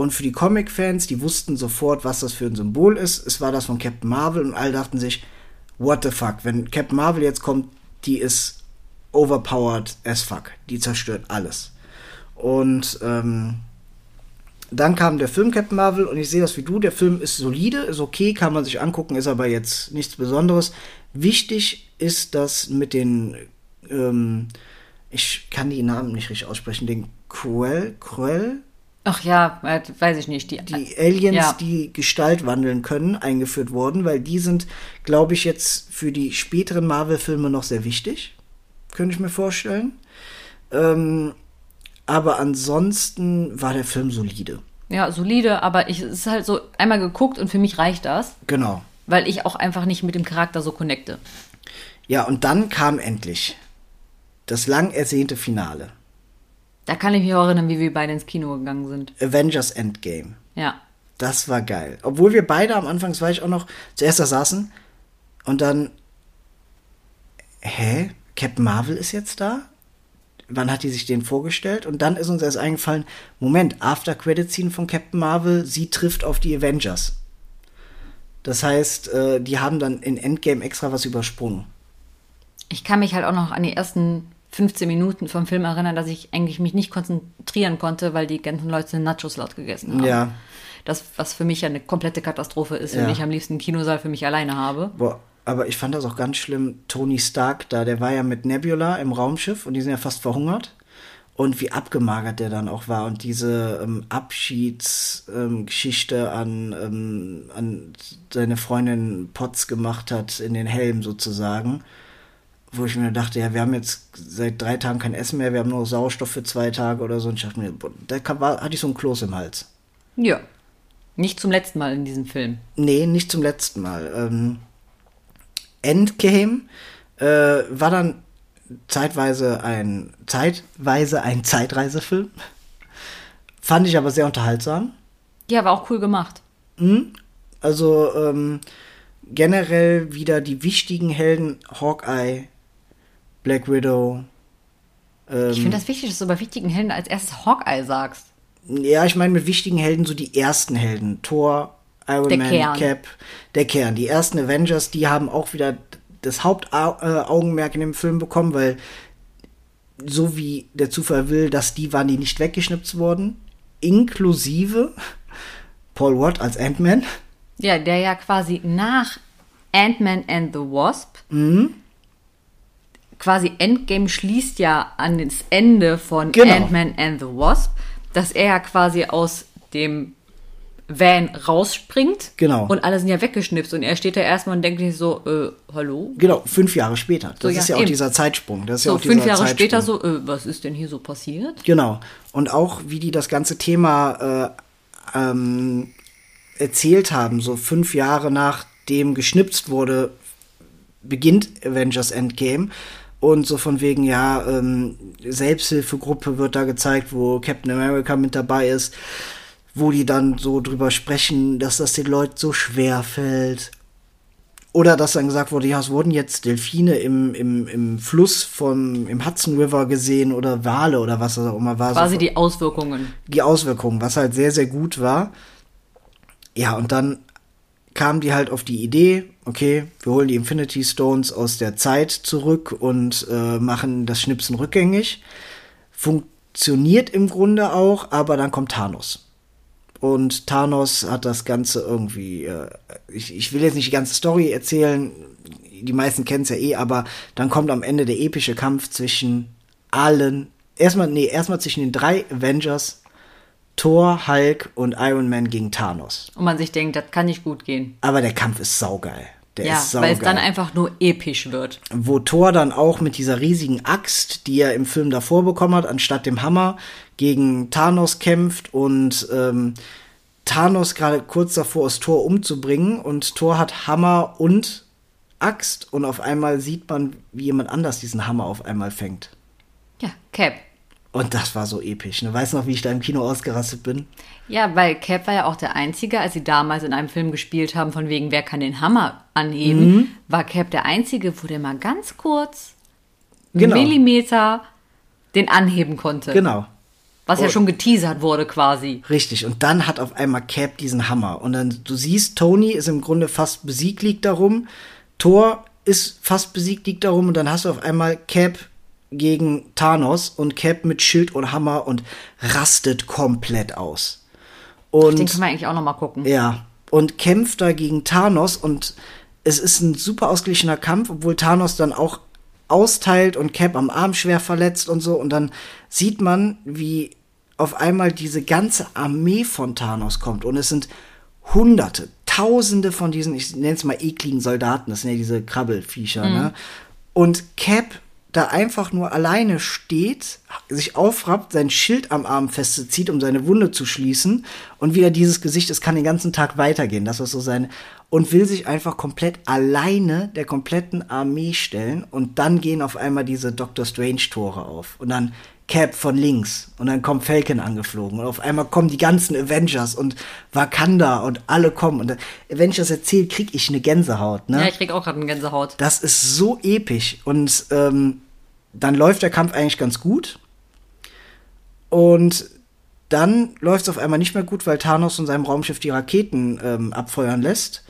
Und für die Comic-Fans, die wussten sofort, was das für ein Symbol ist. Es war das von Captain Marvel und alle dachten sich, what the fuck, wenn Captain Marvel jetzt kommt, die ist overpowered as fuck. Die zerstört alles. Und ähm, dann kam der Film Captain Marvel und ich sehe das wie du. Der Film ist solide, ist okay, kann man sich angucken, ist aber jetzt nichts Besonderes. Wichtig ist, dass mit den, ähm, ich kann die Namen nicht richtig aussprechen, den Quell, Quell, Ach ja, äh, weiß ich nicht. Die, die Aliens, Ja. die Gestalt wandeln können, eingeführt worden, weil die sind, glaube ich, jetzt für die späteren Marvel-Filme noch sehr wichtig. Könnte ich mir vorstellen. Ähm, aber ansonsten war der Film solide. ja, solide, aber ich, es ist halt so einmal geguckt und für mich reicht das, Genau. weil ich auch einfach nicht mit dem Charakter so connecte. Ja, und dann kam endlich das lang ersehnte Finale. Da kann ich mich auch erinnern, wie wir beide ins Kino gegangen sind. Avengers Endgame. Ja. Das war geil. Obwohl wir beide am Anfang, das war ich auch noch, zuerst da saßen und dann, hä? Captain Marvel ist jetzt da? Wann hat die sich den vorgestellt? Und dann ist uns erst eingefallen, Moment, After Credit Scene von Captain Marvel, sie trifft auf die Avengers. Das heißt, äh, die haben dann in Endgame extra was übersprungen. Ich kann mich halt auch noch an die ersten 15 Minuten vom Film erinnern, dass ich eigentlich mich nicht konzentrieren konnte, weil die ganzen Leute Nachos laut gegessen haben. Ja. Das, was für mich ja eine komplette Katastrophe ist, Ja. wenn ich am liebsten einen Kinosaal für mich alleine habe. Boah, aber ich fand das auch ganz schlimm. Tony Stark da, der war ja mit Nebula im Raumschiff und die sind ja fast verhungert. Und wie abgemagert der dann auch war und diese ähm, Abschiedsgeschichte ähm, an, ähm, an seine Freundin Potts gemacht hat, in den Helm sozusagen. Wo ich mir dachte, ja, wir haben jetzt seit drei Tagen kein Essen mehr, wir haben nur Sauerstoff für zwei Tage oder so. Und ich dachte mir, boah, da kam- war, hatte ich so ein Kloß im Hals. Ja. Nicht zum letzten Mal in diesem Film. Nee, nicht zum letzten Mal. Ähm, Endgame äh, war dann zeitweise ein zeitweise ein Zeitreisefilm. Fand ich aber sehr unterhaltsam. Ja, war auch cool gemacht. Also ähm, generell wieder die wichtigen Helden Hawkeye, Black Widow. Ähm, Ich finde das wichtig, dass du bei wichtigen Helden als erstes Hawkeye sagst. Ja, ich meine mit wichtigen Helden so die ersten Helden. Thor, Iron Der Man, Kern. Cap, der Kern. Die ersten Avengers, die haben auch wieder das Hauptaugenmerk in dem Film bekommen, weil so wie der Zufall will, dass die waren, die nicht weggeschnipst wurden. Inklusive Paul Watt als Ant-Man. Ja, der ja quasi nach Ant-Man and the Wasp quasi Endgame schließt ja an das Ende von Genau. Ant-Man and the Wasp, dass er ja quasi aus dem Van rausspringt. Genau. Und alle sind ja weggeschnipst und er steht da erstmal und denkt sich so, äh, hallo? Genau, fünf Jahre später. Das So, ist ja, ja auch eben. dieser Zeitsprung. Das ist ja So, auch fünf Jahre Zeitsprung. später so, äh, was ist denn hier so passiert? Genau. Und auch, wie die das ganze Thema äh, ähm, erzählt haben, so fünf Jahre nachdem geschnipst wurde, beginnt Avengers Endgame. Und so von wegen, ja, ähm, Selbsthilfegruppe wird da gezeigt, wo Captain America mit dabei ist, wo die dann so drüber sprechen, dass das den Leuten so schwer fällt. Oder dass dann gesagt wurde, ja, es wurden jetzt Delfine im, im, im Fluss vom, im Hudson River gesehen oder Wale oder was das auch immer war. Quasi so, die Auswirkungen. die Auswirkungen, was halt sehr, sehr gut war. Ja, und dann kamen die halt auf die Idee, okay, wir holen die Infinity Stones aus der Zeit zurück und äh, machen das Schnipsen rückgängig. Funktioniert im Grunde auch, aber dann kommt Thanos. Und Thanos hat das Ganze irgendwie, äh, ich, ich will jetzt nicht die ganze Story erzählen, die meisten kennen es ja eh, aber dann kommt am Ende der epische Kampf zwischen allen, erstmal, nee, erstmal zwischen den drei Avengers, Thor, Hulk und Iron Man gegen Thanos. Und man sich denkt, das kann nicht gut gehen. Aber der Kampf ist saugeil. Der ja, ist saugeil. weil es dann einfach nur episch wird. wo Thor dann auch mit dieser riesigen Axt, die er im Film davor bekommen hat, anstatt dem Hammer gegen Thanos kämpft und ähm, Thanos gerade kurz davor ist, Thor umzubringen und Thor hat Hammer und Axt und auf einmal sieht man, wie jemand anders diesen Hammer auf einmal fängt. Ja, Cap. Und das war so episch. Ne? Weißt du noch, wie ich da im Kino ausgerastet bin? Ja, weil Cap war ja auch der Einzige, als sie damals in einem Film gespielt haben, von wegen, wer kann den Hammer anheben, Mhm. war Cap der Einzige, wo der mal ganz kurz Genau. Millimeter den anheben konnte. Genau. Was ja schon geteasert wurde quasi. Richtig. Und dann hat auf einmal Cap diesen Hammer. Und dann, du siehst, Tony ist im Grunde fast besiegt, liegt darum. Thor ist fast besiegt, liegt darum. Und dann hast du auf einmal Cap gegen Thanos und Cap mit Schild und Hammer und rastet komplett aus. Und Den kann man eigentlich auch noch mal gucken. ja, und kämpft da gegen Thanos und es ist ein super ausgeglichener Kampf, obwohl Thanos dann auch austeilt und Cap am Arm schwer verletzt und so. Und dann sieht man, wie auf einmal diese ganze Armee von Thanos kommt. Und es sind Hunderte, Tausende von diesen, ich nenne es mal ekligen Soldaten, das sind ja diese Krabbelviecher, ne? Und Cap da einfach nur alleine steht, sich aufrappt, sein Schild am Arm festzieht, um seine Wunde zu schließen und wieder dieses Gesicht, es kann den ganzen Tag weitergehen, das ist so sein und will sich einfach komplett alleine der kompletten Armee stellen und dann gehen auf einmal diese Doctor Strange Tore auf. Und dann Cap von links und dann kommt Falcon angeflogen und auf einmal kommen die ganzen Avengers und Wakanda und alle kommen und wenn ich das erzähle, krieg ich eine Gänsehaut, ne? Ja, ich krieg auch gerade eine Gänsehaut. Das ist so episch. Und ähm, dann läuft der Kampf eigentlich ganz gut. Und dann läuft es auf einmal nicht mehr gut, weil Thanos in seinem Raumschiff die Raketen ähm, abfeuern lässt.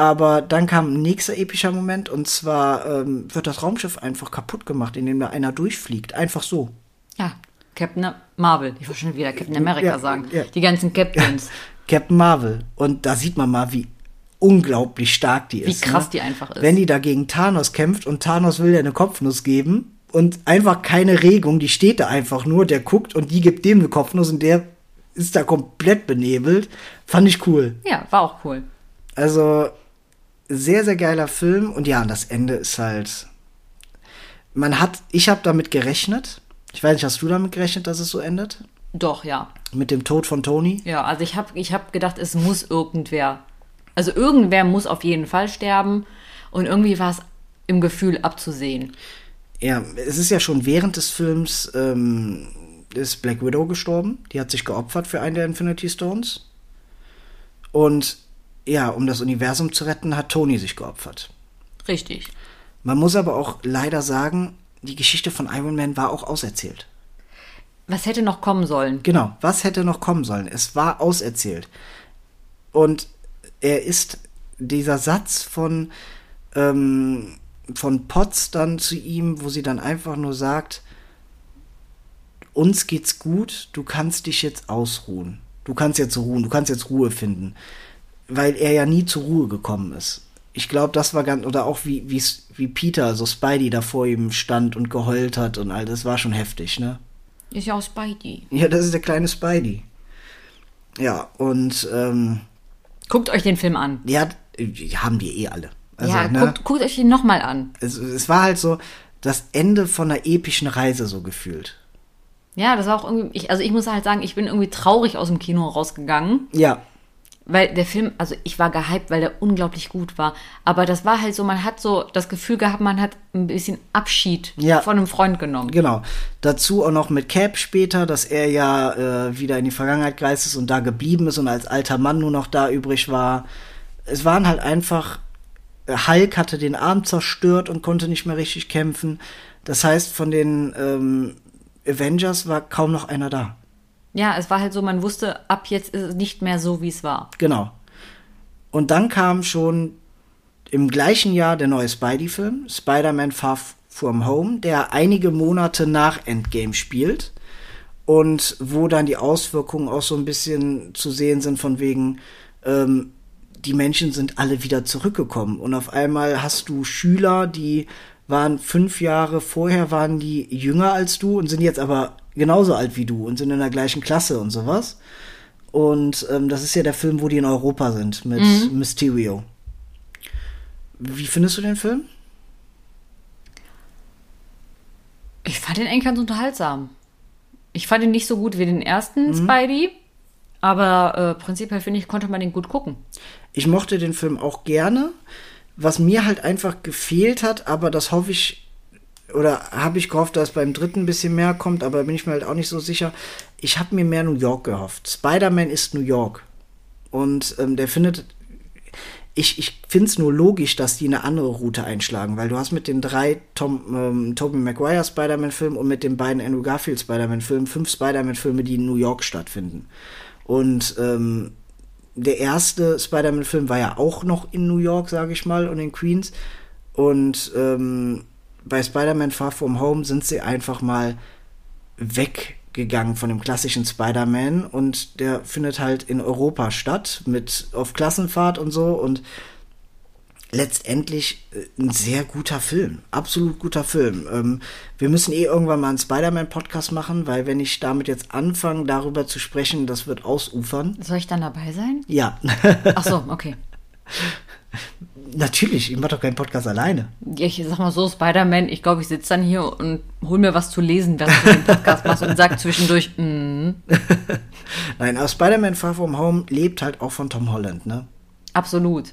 Aber dann kam ein nächster epischer Moment und zwar ähm, wird das Raumschiff einfach kaputt gemacht, indem da einer durchfliegt. Einfach so. Ja, Captain Marvel. Ich wollte schon wieder Captain America Ja, sagen. ja. Die ganzen Captains. Captain Marvel. Und da sieht man mal, wie unglaublich stark die Wie ist. krass ne? die einfach ist. Wenn die da gegen Thanos kämpft und Thanos will dir eine Kopfnuss geben und einfach keine Regung, die steht da einfach nur, der guckt und die gibt dem eine Kopfnuss und der ist da komplett benebelt. Fand ich cool. Ja, war auch cool. Also sehr, sehr geiler Film und ja, und das Ende ist halt. Man hat, ich habe damit gerechnet. Ich weiß nicht, hast du damit gerechnet, dass es so endet? Doch, ja. Mit dem Tod von Tony? Ja, also ich habe ich hab gedacht, es muss irgendwer. Also irgendwer muss auf jeden Fall sterben. Und irgendwie war es im Gefühl abzusehen. Ja, es ist ja schon während des Films ähm, ist Black Widow gestorben. Die hat sich geopfert für einen der Infinity Stones. Und ja, um das Universum zu retten, hat Tony sich geopfert. Richtig. Man muss aber auch leider sagen, die Geschichte von Iron Man war auch auserzählt. Was hätte noch kommen sollen? Genau, was hätte noch kommen sollen? Es war auserzählt. Und er ist dieser Satz von, ähm, von Potts dann zu ihm, wo sie dann einfach nur sagt, uns geht's gut, du kannst dich jetzt ausruhen. Du kannst jetzt ruhen, du kannst jetzt Ruhe finden. Weil er ja nie zur Ruhe gekommen ist. Ich glaube, das war ganz, oder auch wie, wie, wie Peter, also Spidey, da vor ihm stand und geheult hat und all das war schon heftig, ne? Ist ja auch Spidey. Ja, das ist der kleine Spidey. Ja, und ähm, Guckt euch den Film an. ja, die haben die eh alle. Also, ja, ne, guckt, guckt euch den nochmal an. es, es war halt so das Ende von einer epischen Reise so gefühlt. Ja, das war auch irgendwie. Ich, also ich muss halt sagen, ich bin irgendwie traurig aus dem Kino rausgegangen. Ja, Weil der Film, also ich war gehypt, weil der unglaublich gut war. Aber das war halt so, man hat so das Gefühl gehabt, man hat ein bisschen Abschied Ja. von einem Freund genommen. genau. Dazu auch noch mit Cap später, dass er ja äh, wieder in die Vergangenheit gereist ist und da geblieben ist und als alter Mann nur noch da übrig war. Es waren halt einfach, äh, Hulk hatte den Arm zerstört und konnte nicht mehr richtig kämpfen. Das heißt, von den ähm, Avengers war kaum noch einer da. Ja, es war halt so, man wusste, ab jetzt ist es nicht mehr so, wie es war. Genau. Und dann kam schon im gleichen Jahr der neue Spidey-Film, Spider-Man Far From Home, der einige Monate nach Endgame spielt und wo dann die Auswirkungen auch so ein bisschen zu sehen sind von wegen, ähm, die Menschen sind alle wieder zurückgekommen und auf einmal hast du Schüler, die waren fünf Jahre vorher, waren die jünger als du und sind jetzt aber genauso alt wie du und sind in der gleichen Klasse und sowas. Und ähm, das ist ja der Film, wo die in Europa sind mit Mysterio. Wie findest du den Film? Ich fand den eigentlich ganz unterhaltsam. Ich fand ihn nicht so gut wie den ersten Spidey, aber äh, prinzipiell finde ich, konnte man den gut gucken. Ich mochte den Film auch gerne. Was mir halt einfach gefehlt hat, aber das hoffe ich, oder habe ich gehofft, dass beim dritten ein bisschen mehr kommt, aber bin ich mir halt auch nicht so sicher. Ich habe mir mehr New York gehofft. Spider-Man ist New York. Und ähm, der findet. Ich, ich finde es nur logisch, dass die eine andere Route einschlagen, weil du hast mit den drei Tom, ähm, Tobey Maguire Spider-Man-Filmen und mit den beiden Andrew Garfield Spider-Man-Filmen fünf Spider-Man-Filme, die in New York stattfinden. Und ähm, der erste Spider-Man-Film war ja auch noch in New York, sage ich mal, und in Queens. Und ähm, bei Spider-Man Far From Home sind sie einfach mal weggegangen von dem klassischen Spider-Man und der findet halt in Europa statt, mit auf Klassenfahrt und so und letztendlich äh, ein sehr guter Film. Absolut guter Film. Ähm, wir müssen eh irgendwann mal einen Spider-Man-Podcast machen, weil wenn ich damit jetzt anfange, darüber zu sprechen, das wird ausufern. Soll ich dann dabei sein? Ja. Ach so, okay. Natürlich, ich mache doch keinen Podcast alleine. Ja, ich sag mal so, Spider-Man, ich glaube, ich sitze dann hier und hol mir was zu lesen, während du den Podcast machst und sag zwischendurch, mm. Nein, aber Spider-Man Far From Home lebt halt auch von Tom Holland, ne? Absolut.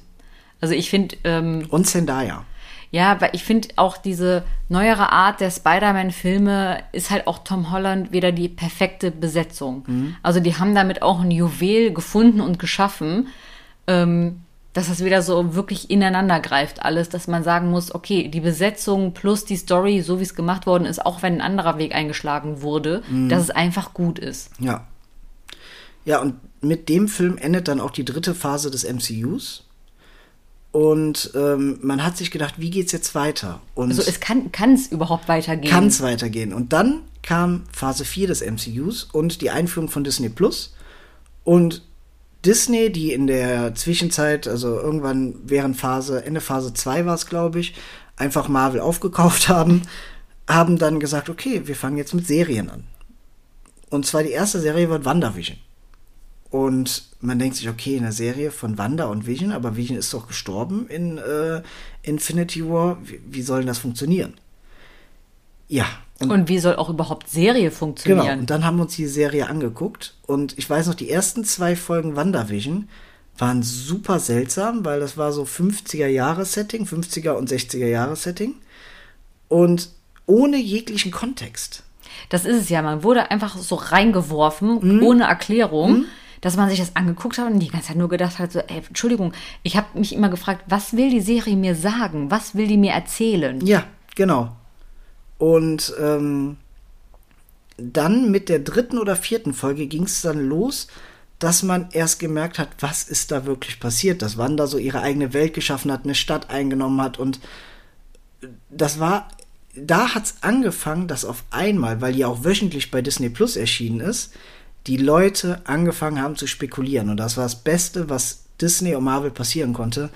Also ich finde. Ähm, und Zendaya. Ja, weil ich finde auch diese neuere Art der Spider-Man-Filme ist halt auch Tom Holland wieder die perfekte Besetzung. Mhm. Also die haben damit auch ein Juwel gefunden und geschaffen. Ähm, dass das wieder so wirklich ineinander greift alles, dass man sagen muss, okay, die Besetzung plus die Story, so wie es gemacht worden ist, auch wenn ein anderer Weg eingeschlagen wurde, mhm. dass es einfach gut ist. Ja. Ja, und mit dem Film endet dann auch die dritte Phase des MCUs. Und ähm, man hat sich gedacht, wie geht's jetzt weiter? Und also es kann es überhaupt weitergehen? Kann es weitergehen. Und dann kam Phase 4 des MCUs und die Einführung von Disney Plus. Und Disney, die in der Zwischenzeit, also irgendwann während Phase, Ende Phase 2 war es, glaube ich, einfach Marvel aufgekauft haben, haben dann gesagt, okay, wir fangen jetzt mit Serien an. Und zwar die erste Serie wird WandaVision. Und man denkt sich, okay, eine Serie von Wanda und Vision, aber Vision ist doch gestorben in äh, Infinity War. Wie, wie soll das funktionieren? Ja, und, und, wie soll auch überhaupt Serie funktionieren? Genau, und dann haben wir uns die Serie angeguckt. Und ich weiß noch, die ersten zwei Folgen WandaVision waren super seltsam, weil das war so 50er-Jahre-Setting, 50er und 60er-Jahre-Setting. Und ohne jeglichen Kontext. Das ist es ja, man wurde einfach so reingeworfen, mhm. ohne Erklärung. Mhm. Dass man sich das angeguckt hat und die ganze Zeit nur gedacht hat, so, ey, Entschuldigung, ich habe mich immer gefragt, was will die Serie mir sagen? Was will die mir erzählen? Ja, genau. Und ähm, dann mit der dritten oder vierten Folge ging es dann los, dass man erst gemerkt hat, was ist da wirklich passiert, dass Wanda so ihre eigene Welt geschaffen hat, eine Stadt eingenommen hat und das war, da hat es angefangen, dass auf einmal, weil die auch wöchentlich bei Disney Plus erschienen ist, die Leute angefangen haben zu spekulieren und das war das Beste, was Disney und Marvel passieren konnte.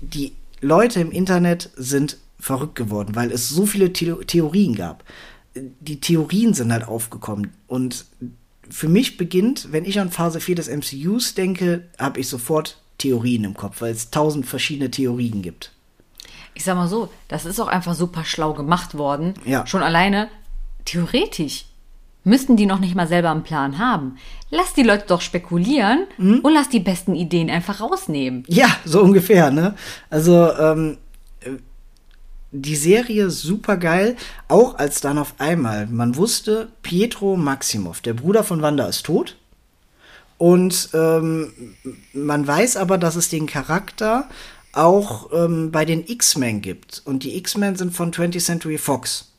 Die Leute im Internet sind verrückt geworden, weil es so viele The Theorien gab. Die Theorien sind halt aufgekommen und für mich beginnt, wenn ich an Phase 4 des MCUs denke, habe ich sofort Theorien im Kopf, weil es tausend verschiedene Theorien gibt. Ich sag mal so, das ist auch einfach super schlau gemacht worden. Ja. Schon alleine, theoretisch müssten die noch nicht mal selber einen Plan haben. Lass die Leute doch spekulieren mhm. und lass die besten Ideen einfach rausnehmen. Ja, so ungefähr, ne? Also, ähm, die Serie super geil, auch als dann auf einmal man wusste, Pietro Maximov, der Bruder von Wanda, ist tot. Und ähm, man weiß aber, dass es den Charakter auch ähm, bei den X-Men gibt. Und die X-Men sind von 20th Century Fox.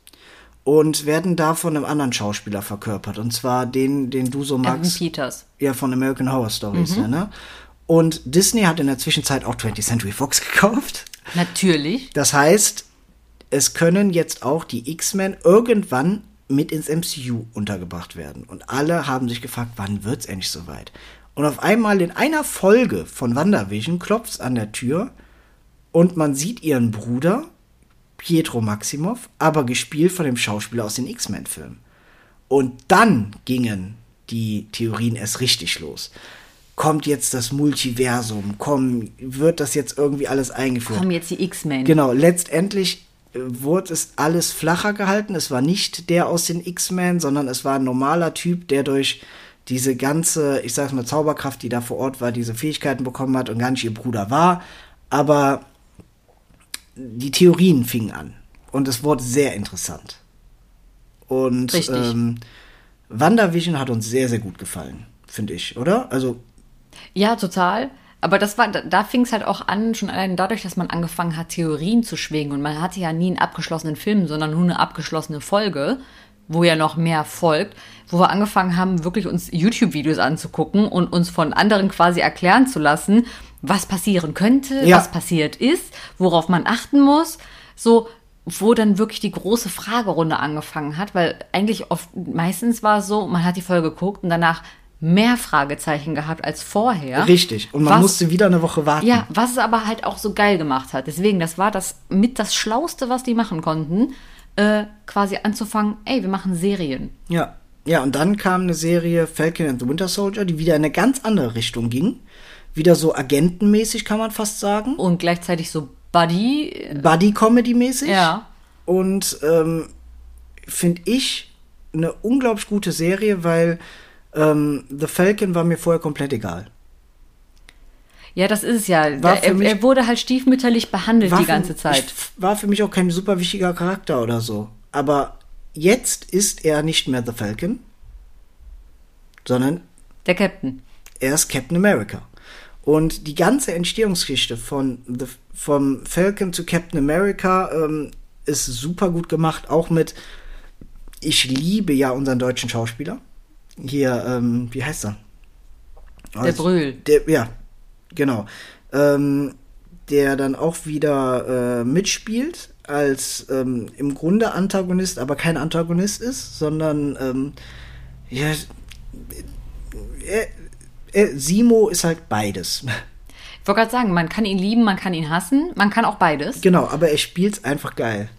Und werden da von einem anderen Schauspieler verkörpert. Und zwar den, den du so magst. Evan Peters. Ja, von American Horror Stories, mhm. ne? Und Disney hat in der Zwischenzeit auch 20th Century Fox gekauft. Natürlich. Das heißt, es können jetzt auch die X-Men irgendwann mit ins MCU untergebracht werden. Und alle haben sich gefragt, wann wird's endlich soweit? Und auf einmal in einer Folge von WandaVision klopft's an der Tür und man sieht ihren Bruder, Pietro Maximov, aber gespielt von dem Schauspieler aus den X-Men-Filmen. Und dann gingen die Theorien erst richtig los. Kommt jetzt das Multiversum? Komm, wird das jetzt irgendwie alles eingeführt? Kommen jetzt die X-Men? Genau, letztendlich wurde es alles flacher gehalten. Es war nicht der aus den X-Men, sondern es war ein normaler Typ, der durch diese ganze, ich sag's mal, Zauberkraft, die da vor Ort war, diese Fähigkeiten bekommen hat und gar nicht ihr Bruder war. Aber die Theorien fingen an. Und es wurde sehr interessant. Und Richtig. ähm, WandaVision hat uns sehr, sehr gut gefallen, finde ich, oder? Also, Ja, total. Aber das war, da, da fing es halt auch an, schon allein dadurch, dass man angefangen hat, Theorien zu schwingen. Und man hatte ja nie einen abgeschlossenen Film, sondern nur eine abgeschlossene Folge, wo ja noch mehr folgt, wo wir angefangen haben, wirklich uns YouTube-Videos anzugucken und uns von anderen quasi erklären zu lassen, was passieren könnte, Ja. was passiert ist, worauf man achten muss. So, wo dann wirklich die große Fragerunde angefangen hat, weil eigentlich oft, meistens war es so, man hat die Folge geguckt und danach mehr Fragezeichen gehabt als vorher. richtig. Und man Was- musste wieder eine Woche warten. Ja, was es aber halt auch so geil gemacht hat. Deswegen, das war das mit das Schlauste, was die machen konnten, äh, quasi anzufangen, ey, wir machen Serien. Ja. Ja, und dann kam eine Serie Falcon and the Winter Soldier, die wieder in eine ganz andere Richtung ging. Wieder so agentenmäßig, kann man fast sagen. Und gleichzeitig so Buddy. äh, Buddy-Comedy-mäßig. Ja. Und ähm, finde ich eine unglaublich gute Serie, weil ähm, The Falcon war mir vorher komplett egal. Ja, das ist es ja. Für er, er wurde halt stiefmütterlich behandelt die für- ganze Zeit. Ich, war für mich auch kein super wichtiger Charakter oder so. Aber jetzt ist er nicht mehr The Falcon, sondern Der Captain. er ist Captain America. Und die ganze Entstehungsgeschichte von The, vom Falcon zu Captain America ähm, ist super gut gemacht, auch mit ich liebe ja unseren deutschen Schauspieler. Hier, ähm, wie heißt er? Der Brühl. Der, ja, genau. Ähm, der dann auch wieder äh, mitspielt als ähm, im Grunde Antagonist, aber kein Antagonist ist, sondern ähm, ja, er, er, Simo ist halt beides. Ich wollte gerade sagen, man kann ihn lieben, man kann ihn hassen, man kann auch beides. genau, aber er spielt's einfach geil.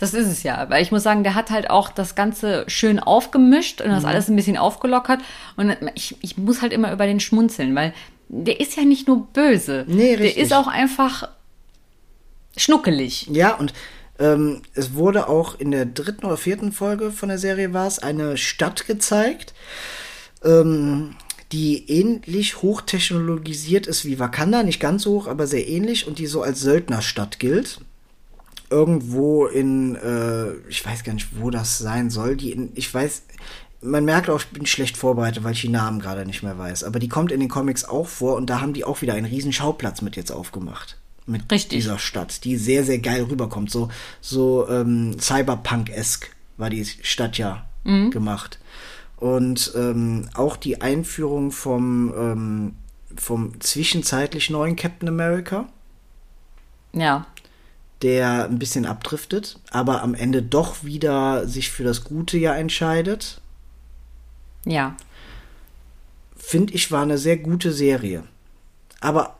Das ist es ja. Weil ich muss sagen, der hat halt auch das Ganze schön aufgemischt Mhm. und das alles ein bisschen aufgelockert. Und ich, ich muss halt immer über den schmunzeln, weil der ist ja nicht nur böse. Nee, Der richtig. ist auch einfach schnuckelig. Ja, und ähm, es wurde auch in der dritten oder vierten Folge von der Serie war es eine Stadt gezeigt, ähm, die ähnlich hochtechnologisiert ist wie Wakanda, nicht ganz so hoch, aber sehr ähnlich und die so als Söldnerstadt gilt. Irgendwo in, äh, ich weiß gar nicht, wo das sein soll. Die in, ich weiß, man merkt auch, ich bin schlecht vorbereitet, weil ich die Namen gerade nicht mehr weiß. Aber die kommt in den Comics auch vor und da haben die auch wieder einen riesen Schauplatz mit jetzt aufgemacht. Mit Richtig. dieser Stadt, die sehr, sehr geil rüberkommt. So, so ähm, Cyberpunk-esk war die Stadt ja gemacht. Und ähm, auch die Einführung vom, ähm, vom zwischenzeitlich neuen Captain America, Ja. Der ein bisschen abdriftet, aber am Ende doch wieder sich für das Gute ja entscheidet, Ja. finde ich, war eine sehr gute Serie. Aber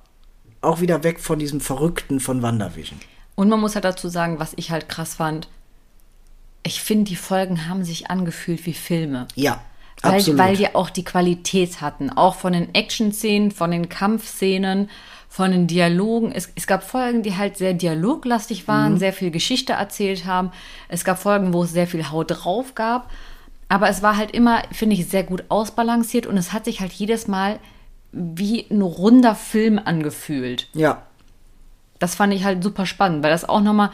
auch wieder weg von diesem Verrückten von WandaVision. Und man muss halt dazu sagen, was ich halt krass fand. Ich finde, die Folgen haben sich angefühlt wie Filme. Ja, Weil, absolut. weil die auch die Qualität hatten. Auch von den Action-Szenen, von den Kampfszenen, von den Dialogen. Es, es gab Folgen, die halt sehr dialoglastig waren, sehr viel Geschichte erzählt haben. Es gab Folgen, wo es sehr viel Haut drauf gab. Aber es war halt immer, finde ich, sehr gut ausbalanciert und es hat sich halt jedes Mal wie ein runder Film angefühlt. ja, Das fand ich halt super spannend, weil das auch nochmal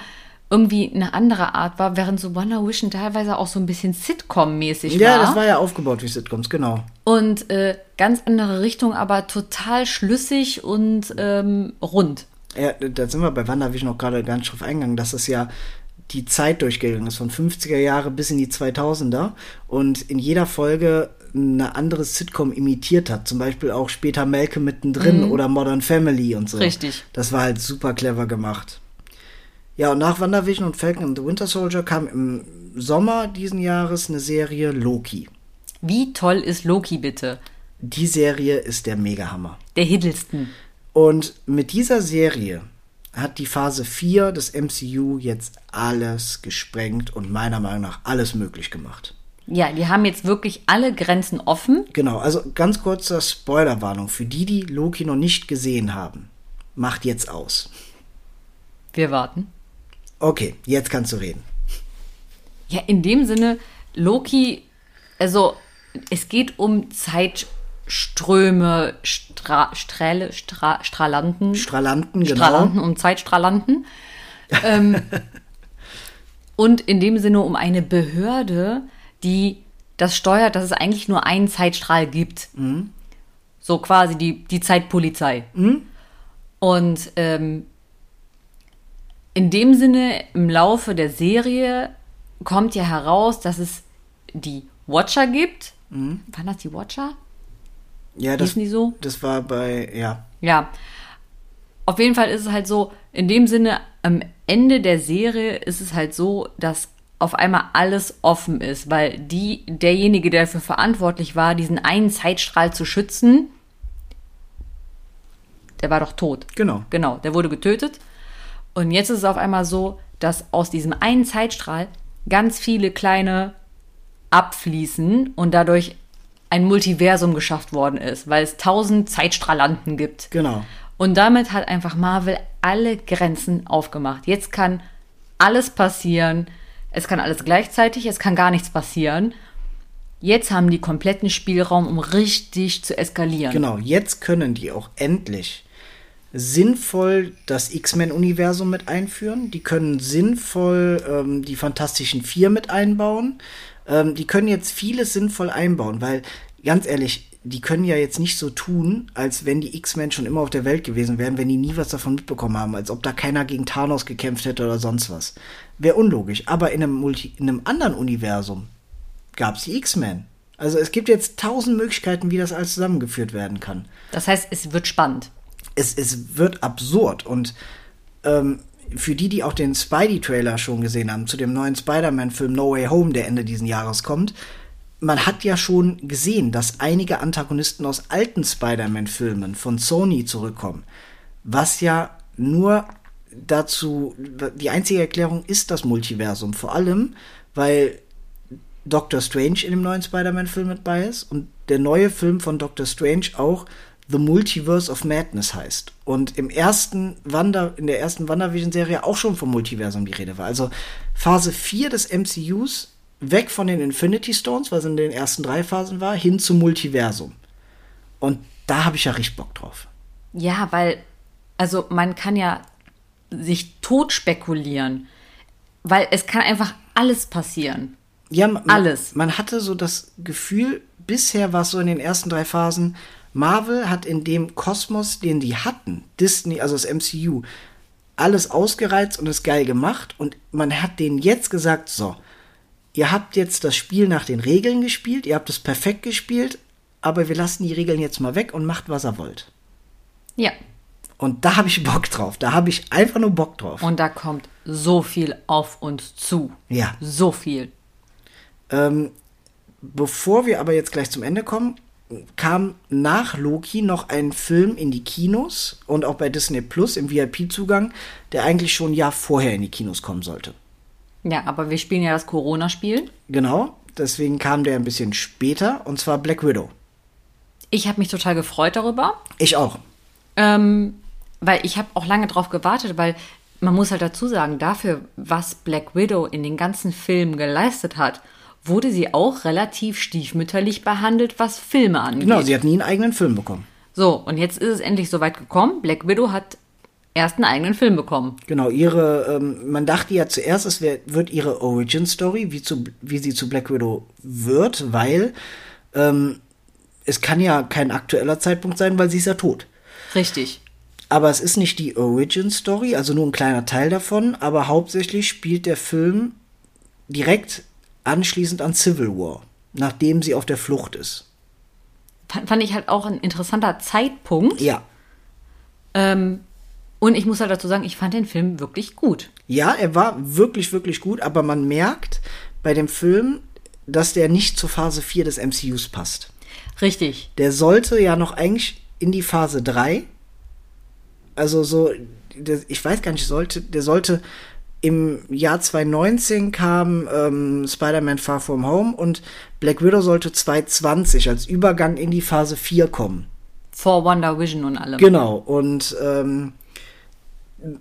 irgendwie eine andere Art war, während so Wonder Vision teilweise auch so ein bisschen Sitcom-mäßig ja, war. das war ja aufgebaut wie Sitcoms, genau. Und äh, ganz andere Richtung, aber total schlüssig und ähm, rund. Ja, da sind wir bei WandaVision auch gerade nicht drauf eingegangen, dass es ja die Zeit durchgegangen ist, von 50er Jahre bis in die 2000er und in jeder Folge eine andere Sitcom imitiert hat. Zum Beispiel auch später Malcolm mittendrin oder Modern Family und so. Richtig. Das war halt super clever gemacht. Ja, und nach WandaVision und Falcon and the Winter Soldier kam im Sommer diesen Jahres eine Serie Loki. Wie toll ist Loki bitte? Die Serie ist der Megahammer. Der Hiddleston. Und mit dieser Serie hat die Phase 4 des MCU jetzt alles gesprengt und meiner Meinung nach alles möglich gemacht. Ja, die haben jetzt wirklich alle Grenzen offen. Genau, also ganz kurzer Spoilerwarnung für die, die Loki noch nicht gesehen haben. Macht jetzt aus. Wir warten. Okay, jetzt kannst du reden. Ja, in dem Sinne, Loki, also es geht um Zeitströme, Stra Strähle, Stra Strahlanten, Strahlanten, genau. Strahlanten um Zeitstrahlanten. ähm, Und in dem Sinne um eine Behörde, die das steuert, dass es eigentlich nur einen Zeitstrahl gibt. So quasi die, die Zeitpolizei. Und ähm, in dem Sinne, im Laufe der Serie kommt ja heraus, dass es die Watcher gibt. Waren das die Watcher? Ja, das, Hießen die so? das war bei, ja. Ja. Auf jeden Fall ist es halt so, in dem Sinne, am Ende der Serie ist es halt so, dass auf einmal alles offen ist, weil die, derjenige, der dafür verantwortlich war, diesen einen Zeitstrahl zu schützen, der war doch tot. Genau. Genau, der wurde getötet. Und jetzt ist es auf einmal so, dass aus diesem einen Zeitstrahl ganz viele kleine abfließen und dadurch ein Multiversum geschafft worden ist, weil es tausend Zeitstrahlanten gibt. Genau. Und damit hat einfach Marvel alle Grenzen aufgemacht. Jetzt kann alles passieren. Es kann alles gleichzeitig, es kann gar nichts passieren. Jetzt haben die kompletten Spielraum, um richtig zu eskalieren. Genau, jetzt können die auch endlich sinnvoll das X-Men-Universum mit einführen. Die können sinnvoll ähm, die Fantastischen Vier mit einbauen. Ähm, die können jetzt vieles sinnvoll einbauen, weil ganz ehrlich, die können ja jetzt nicht so tun, als wenn die X-Men schon immer auf der Welt gewesen wären, wenn die nie was davon mitbekommen haben, als ob da keiner gegen Thanos gekämpft hätte oder sonst was. Wäre unlogisch. Aber in einem, Multi in einem anderen Universum gab es die X-Men. Also es gibt jetzt tausend Möglichkeiten, wie das alles zusammengeführt werden kann Das heißt, es wird spannend. Es, es wird absurd. Und ähm, für die, die auch den Spidey-Trailer schon gesehen haben, zu dem neuen Spider-Man-Film No Way Home, der Ende diesen Jahres kommt, man hat ja schon gesehen, dass einige Antagonisten aus alten Spider-Man-Filmen von Sony zurückkommen, was ja nur dazu, die einzige Erklärung ist das Multiversum, vor allem, weil Doctor Strange in dem neuen Spider-Man-Film mit bei ist und der neue Film von Doctor Strange auch The Multiverse of Madness heißt. Und im ersten Wanda, in der ersten WandaVision-Serie auch schon vom Multiversum die Rede war. Also Phase 4 des MCUs, weg von den Infinity Stones, was in den ersten drei Phasen war, hin zum Multiversum. Und da habe ich ja richtig Bock drauf. Ja, weil, also man kann ja sich tot spekulieren, weil es kann einfach alles passieren. Ja, man, Alles. Man hatte so das Gefühl, bisher war es so in den ersten drei Phasen, Marvel hat in dem Kosmos, den die hatten, Disney, also das MCU, alles ausgereizt und es geil gemacht. Und man hat denen jetzt gesagt, so, ihr habt jetzt das Spiel nach den Regeln gespielt, ihr habt es perfekt gespielt, aber wir lassen die Regeln jetzt mal weg und macht, was ihr wollt. Ja. Und da habe ich Bock drauf. Da habe ich einfach nur Bock drauf. Und da kommt so viel auf uns zu. Ja. So viel. Ähm, bevor wir aber jetzt gleich zum Ende kommen, kam nach Loki noch ein Film in die Kinos und auch bei Disney Plus im VIP-Zugang, der eigentlich schon ein Jahr vorher in die Kinos kommen sollte. Ja, aber wir spielen ja das Corona-Spiel. Genau, deswegen kam der ein bisschen später und zwar Black Widow. Ich habe mich total gefreut darüber. Ich auch. Ähm, weil ich habe auch lange drauf gewartet, weil man muss halt dazu sagen, dafür, was Black Widow in den ganzen Filmen geleistet hat, wurde sie auch relativ stiefmütterlich behandelt, was Filme angeht. Genau, sie hat nie einen eigenen Film bekommen. so, und jetzt ist es endlich soweit gekommen. Black Widow hat erst einen eigenen Film bekommen. Genau, ihre, ähm, man dachte ja zuerst, es wär, wird ihre Origin-Story, wie, zu, wie sie zu Black Widow wird, weil ähm, es kann ja kein aktueller Zeitpunkt sein, weil sie ist ja tot. Richtig. Aber es ist nicht die Origin-Story, also nur ein kleiner Teil davon, aber hauptsächlich spielt der Film direkt anschließend an Civil War, nachdem sie auf der Flucht ist. Fand, fand ich halt auch ein interessanter Zeitpunkt. Ja. Ähm, und ich muss halt dazu sagen, ich fand den Film wirklich gut. Ja, er war wirklich, wirklich gut, aber man merkt bei dem Film, dass der nicht zur Phase 4 des MCUs passt. Richtig. Der sollte ja noch eigentlich in die Phase 3. Also so, der, ich weiß gar nicht, sollte, der sollte im Jahr 2019 kam ähm, Spider-Man Far From Home und Black Widow sollte 2020 als Übergang in die Phase 4 kommen. Vor Wonder Vision und allem. Genau, und ähm,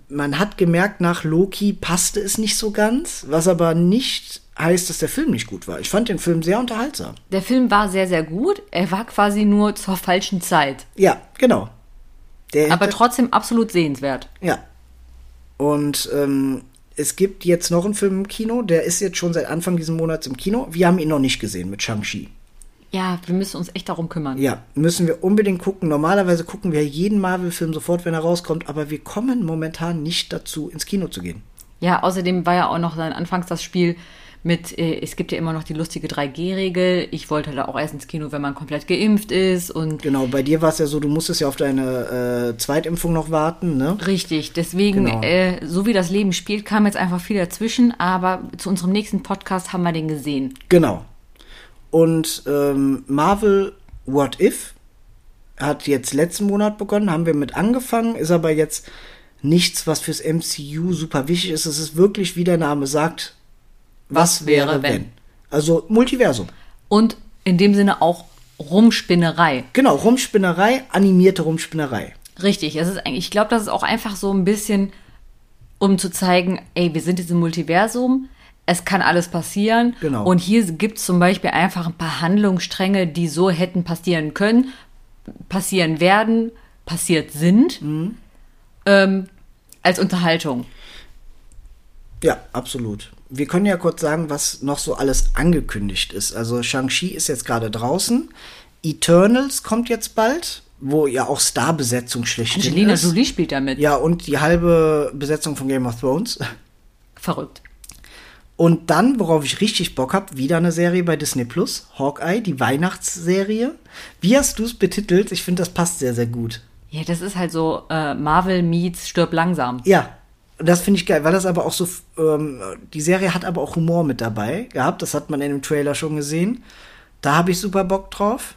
man hat gemerkt, nach Loki passte es nicht so ganz, was aber nicht heißt, dass der Film nicht gut war. Ich fand den Film sehr unterhaltsam. Der Film war sehr, sehr gut. Er war quasi nur zur falschen Zeit. Ja, genau. Der Aber trotzdem absolut sehenswert. Ja. Und ähm, es gibt jetzt noch einen Film im Kino, der ist jetzt schon seit Anfang dieses Monats im Kino. Wir haben ihn noch nicht gesehen mit Shang-Chi. Ja, wir müssen uns echt darum kümmern. Ja, müssen wir unbedingt gucken. Normalerweise gucken wir jeden Marvel-Film sofort, wenn er rauskommt, aber wir kommen momentan nicht dazu, ins Kino zu gehen. Ja, außerdem war ja auch noch dann anfangs das Spiel mit, äh, es gibt ja immer noch die lustige 3G-Regel. Ich wollte da auch erst ins Kino, wenn man komplett geimpft ist und Genau, bei dir war es ja so, du musstest ja auf deine äh, Zweitimpfung noch warten, ne? Richtig, deswegen, Genau. äh, so wie das Leben spielt, kam jetzt einfach viel dazwischen, aber zu unserem nächsten Podcast haben wir den gesehen. Genau. Und ähm, Marvel What If hat jetzt letzten Monat begonnen, haben wir mit angefangen, ist aber jetzt nichts, was fürs MCU super wichtig ist. Es ist wirklich, wie der Name sagt, was, wäre, wenn? wenn? Also Multiversum. Und in dem Sinne auch Rumspinnerei. Genau, Rumspinnerei, animierte Rumspinnerei. Richtig, es ist eigentlich, ich glaube, das ist auch einfach so ein bisschen, um zu zeigen, ey, wir sind jetzt im Multiversum, es kann alles passieren. Genau. Und hier gibt es zum Beispiel einfach ein paar Handlungsstränge, die so hätten passieren können, passieren werden, passiert sind, Mhm. ähm, als Unterhaltung. Ja, absolut. Wir können ja kurz sagen, was noch so alles angekündigt ist. Also Shang-Chi ist jetzt gerade draußen. Eternals kommt jetzt bald, wo ja auch Starbesetzung Angelina ist. Jolie spielt damit. Ja, und die halbe Besetzung von Game of Thrones. Verrückt. Und dann, worauf ich richtig Bock hab, wieder eine Serie bei Disney Plus, Hawkeye, die Weihnachtsserie. Wie hast du es betitelt? Ich finde, das passt sehr, sehr gut. Ja, das ist halt so äh, Marvel meets Stirb langsam. Ja, das finde ich geil, weil das aber auch so, ähm, die Serie hat aber auch Humor mit dabei gehabt. Das hat man in dem Trailer schon gesehen. Da habe ich super Bock drauf.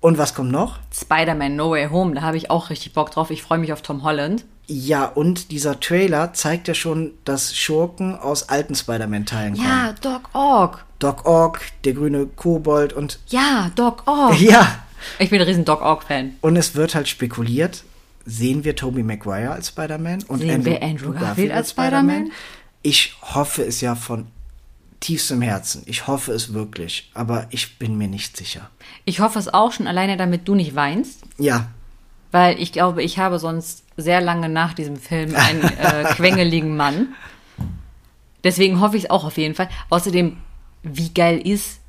Und was kommt noch? Spider-Man No Way Home, da habe ich auch richtig Bock drauf. Ich freue mich auf Tom Holland. Ja, und dieser Trailer zeigt ja schon, dass Schurken aus alten Spider-Man-Teilen kommen. Ja, Doc Ock. Doc Ock, der grüne Kobold und Ja, Doc Ock. ja. Ich bin ein riesen Doc Ock-Fan. Und es wird halt spekuliert, sehen wir Tobey Maguire als Spider-Man und Sehen wir Andrew Garfield als Spider-Man? Ich hoffe es ja von tiefstem Herzen. Ich hoffe es wirklich, aber ich bin mir nicht sicher. Ich hoffe es auch schon alleine, damit du nicht weinst. Ja, Weil ich glaube, ich habe sonst sehr lange nach diesem Film einen äh, quengeligen Mann. Deswegen hoffe ich es auch auf jeden Fall. Außerdem, wie geil ist,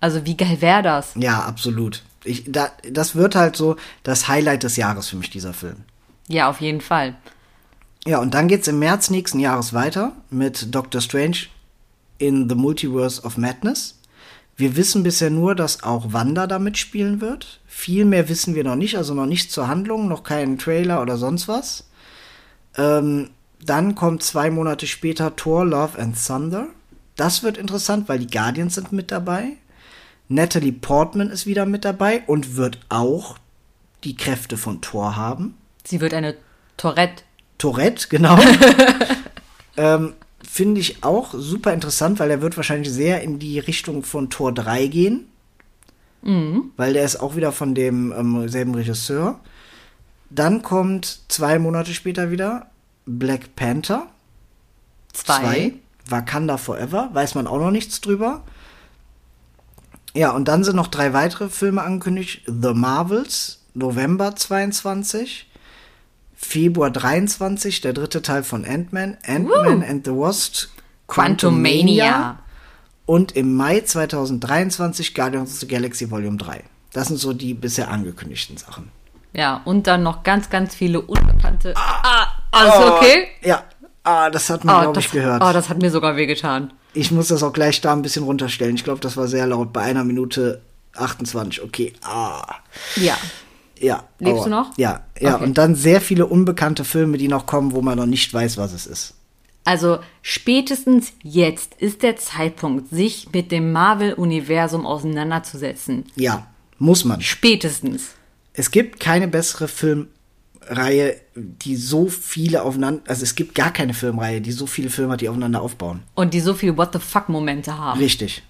also wie geil wäre das? ja, absolut. Ich, da, das wird halt so das Highlight des Jahres für mich, dieser Film. Ja, auf jeden Fall. Ja, und dann geht's im März nächsten Jahres weiter mit Doctor Strange in the Multiverse of Madness. Wir wissen bisher nur, dass auch Wanda da mitspielen wird. Viel mehr wissen wir noch nicht, also noch nichts zur Handlung, noch keinen Trailer oder sonst was. Ähm, dann kommt zwei Monate später Thor, Love and Thunder. Das wird interessant, weil die Guardians sind mit dabei. Natalie Portman ist wieder mit dabei und wird auch die Kräfte von Thor haben. Sie wird eine Tourette. Tourette, genau. ähm, Finde ich auch super interessant, weil er wird wahrscheinlich sehr in die Richtung von Tor 3 gehen. Weil der ist auch wieder von dem ähm, selben Regisseur. Dann kommt zwei Monate später wieder Black Panther Zwei. 2. Wakanda Forever, weiß man auch noch nichts drüber. Ja, und dann sind noch drei weitere Filme angekündigt. The Marvels, November 22. Februar 23, der dritte Teil von Ant-Man, Ant-Man and the Wasp, Quantumania. Und im Mai 2023 Guardians of the Galaxy Volume 3. Das sind so die bisher angekündigten Sachen. Ja, und dann noch ganz, ganz viele unbekannte. Ah, alles okay? Ja, ah, das hat man, Ah, glaube ich, gehört. Oh, das hat mir sogar wehgetan. Ich muss das auch gleich da ein bisschen runterstellen. Ich glaube, das war sehr laut. Bei einer Minute 28. Okay. Ah. Ja. Ja. Lebst aua. du noch? Ja. Ja. Okay. Und dann sehr viele unbekannte Filme, die noch kommen, wo man noch nicht weiß, was es ist. Also spätestens jetzt ist der Zeitpunkt, sich mit dem Marvel-Universum auseinanderzusetzen. Ja. Muss man. Spätestens. Es gibt keine bessere Filmreihe, die so viele aufeinander, also es gibt gar keine Filmreihe, die so viele Filme hat, die aufeinander aufbauen. Und die so viele What the fuck-Momente haben. Richtig.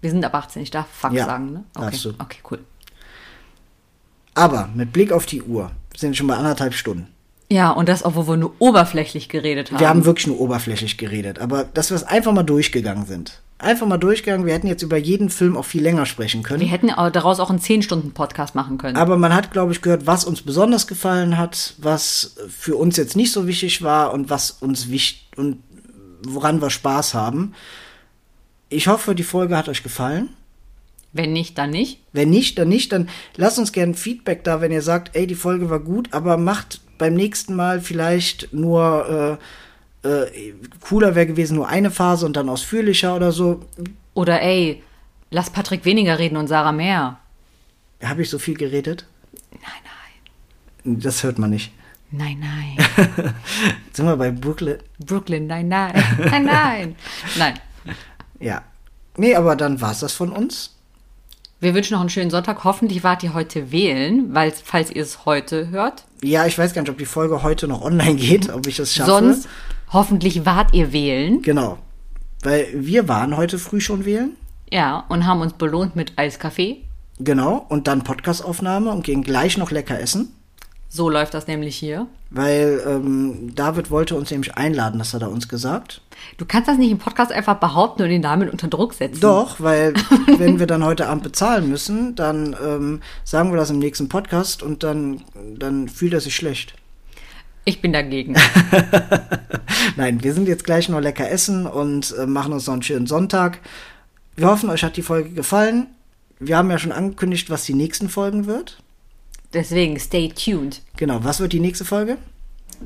Wir sind ab 18, ich darf fuck Ja, sagen, ne? Okay. darfst du. okay, cool. Aber mit Blick auf die Uhr sind wir schon bei anderthalb Stunden. Ja, und das, obwohl wir nur oberflächlich geredet haben. Wir haben wirklich nur oberflächlich geredet, aber dass wir es einfach mal durchgegangen sind. Einfach mal durchgegangen. Wir hätten jetzt über jeden Film auch viel länger sprechen können. wir hätten au- daraus auch einen 10-Stunden-Podcast machen können. Aber man hat, glaube ich, gehört, was uns besonders gefallen hat, was für uns jetzt nicht so wichtig war und was uns wichtig und woran wir Spaß haben. Ich hoffe, die Folge hat euch gefallen. Wenn nicht, dann nicht. Wenn nicht, dann nicht. Dann lasst uns gerne Feedback da, wenn ihr sagt, ey, die Folge war gut, aber macht beim nächsten Mal vielleicht nur äh, äh, cooler wäre gewesen, nur eine Phase und dann ausführlicher oder so. Oder ey, lass Patrick weniger reden und Sarah mehr. Habe ich so viel geredet? Nein, nein. Das hört man nicht. Nein, nein. Sind wir bei Brooklyn? Brooklyn, nein, nein. Nein, nein. Nein. Ja. Nee, aber dann war's das von uns. Wir wünschen noch einen schönen Sonntag. Hoffentlich wart ihr heute wählen, weil falls ihr es heute hört. Ja, ich weiß gar nicht, ob die Folge heute noch online geht, ob ich das schaffe. Sonst hoffentlich wart ihr wählen. Genau. Weil wir waren heute früh schon wählen. Ja, und haben uns belohnt mit Eiskaffee. Genau. Und dann Podcastaufnahme und gehen gleich noch lecker essen. So läuft das nämlich hier. Weil ähm, David wollte uns nämlich einladen, das hat er uns gesagt. Du kannst das nicht im Podcast einfach behaupten und den damit unter Druck setzen. Doch, weil wenn wir dann heute Abend bezahlen müssen, dann ähm, sagen wir das im nächsten Podcast und dann, dann fühlt er sich schlecht. Ich bin dagegen. Nein, wir sind jetzt gleich noch lecker essen und äh, machen uns noch einen schönen Sonntag. Wir hoffen, euch hat die Folge gefallen. Wir haben ja schon angekündigt, was die nächsten Folgen wird. Deswegen stay tuned. Genau, was wird die nächste Folge?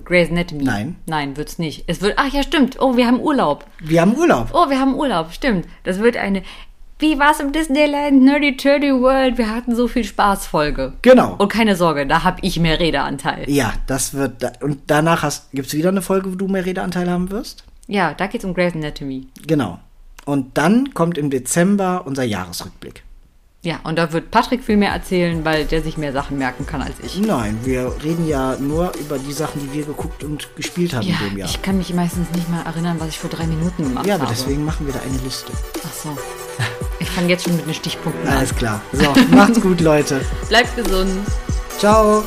Grey's Anatomy. Nein. Nein, wird's nicht. Es wird, ach ja, stimmt. Oh, wir haben Urlaub. Wir haben Urlaub. Oh, wir haben Urlaub, stimmt. Das wird eine, wie war's im Disneyland Nerdy Turdy World? Wir hatten so viel Spaß Folge. Genau. Und keine Sorge, da hab ich mehr Redeanteil. Ja, das wird. Da und danach hast, gibt's wieder eine Folge, wo du mehr Redeanteil haben wirst? Ja, da geht's um Grey's Anatomy. Genau. Und dann kommt im Dezember unser Jahresrückblick. Ja, und da wird Patrick viel mehr erzählen, weil der sich mehr Sachen merken kann als ich. Nein, wir reden ja nur über die Sachen, die wir geguckt und gespielt haben Ja, in dem Jahr. ich kann mich meistens nicht mal erinnern, was ich vor drei Minuten gemacht ja, habe. aber deswegen machen wir da eine Liste. Ach so. Ich fange jetzt schon mit den Stichpunkten an. Alles klar. So, macht's gut, Leute. Bleibt gesund. Ciao.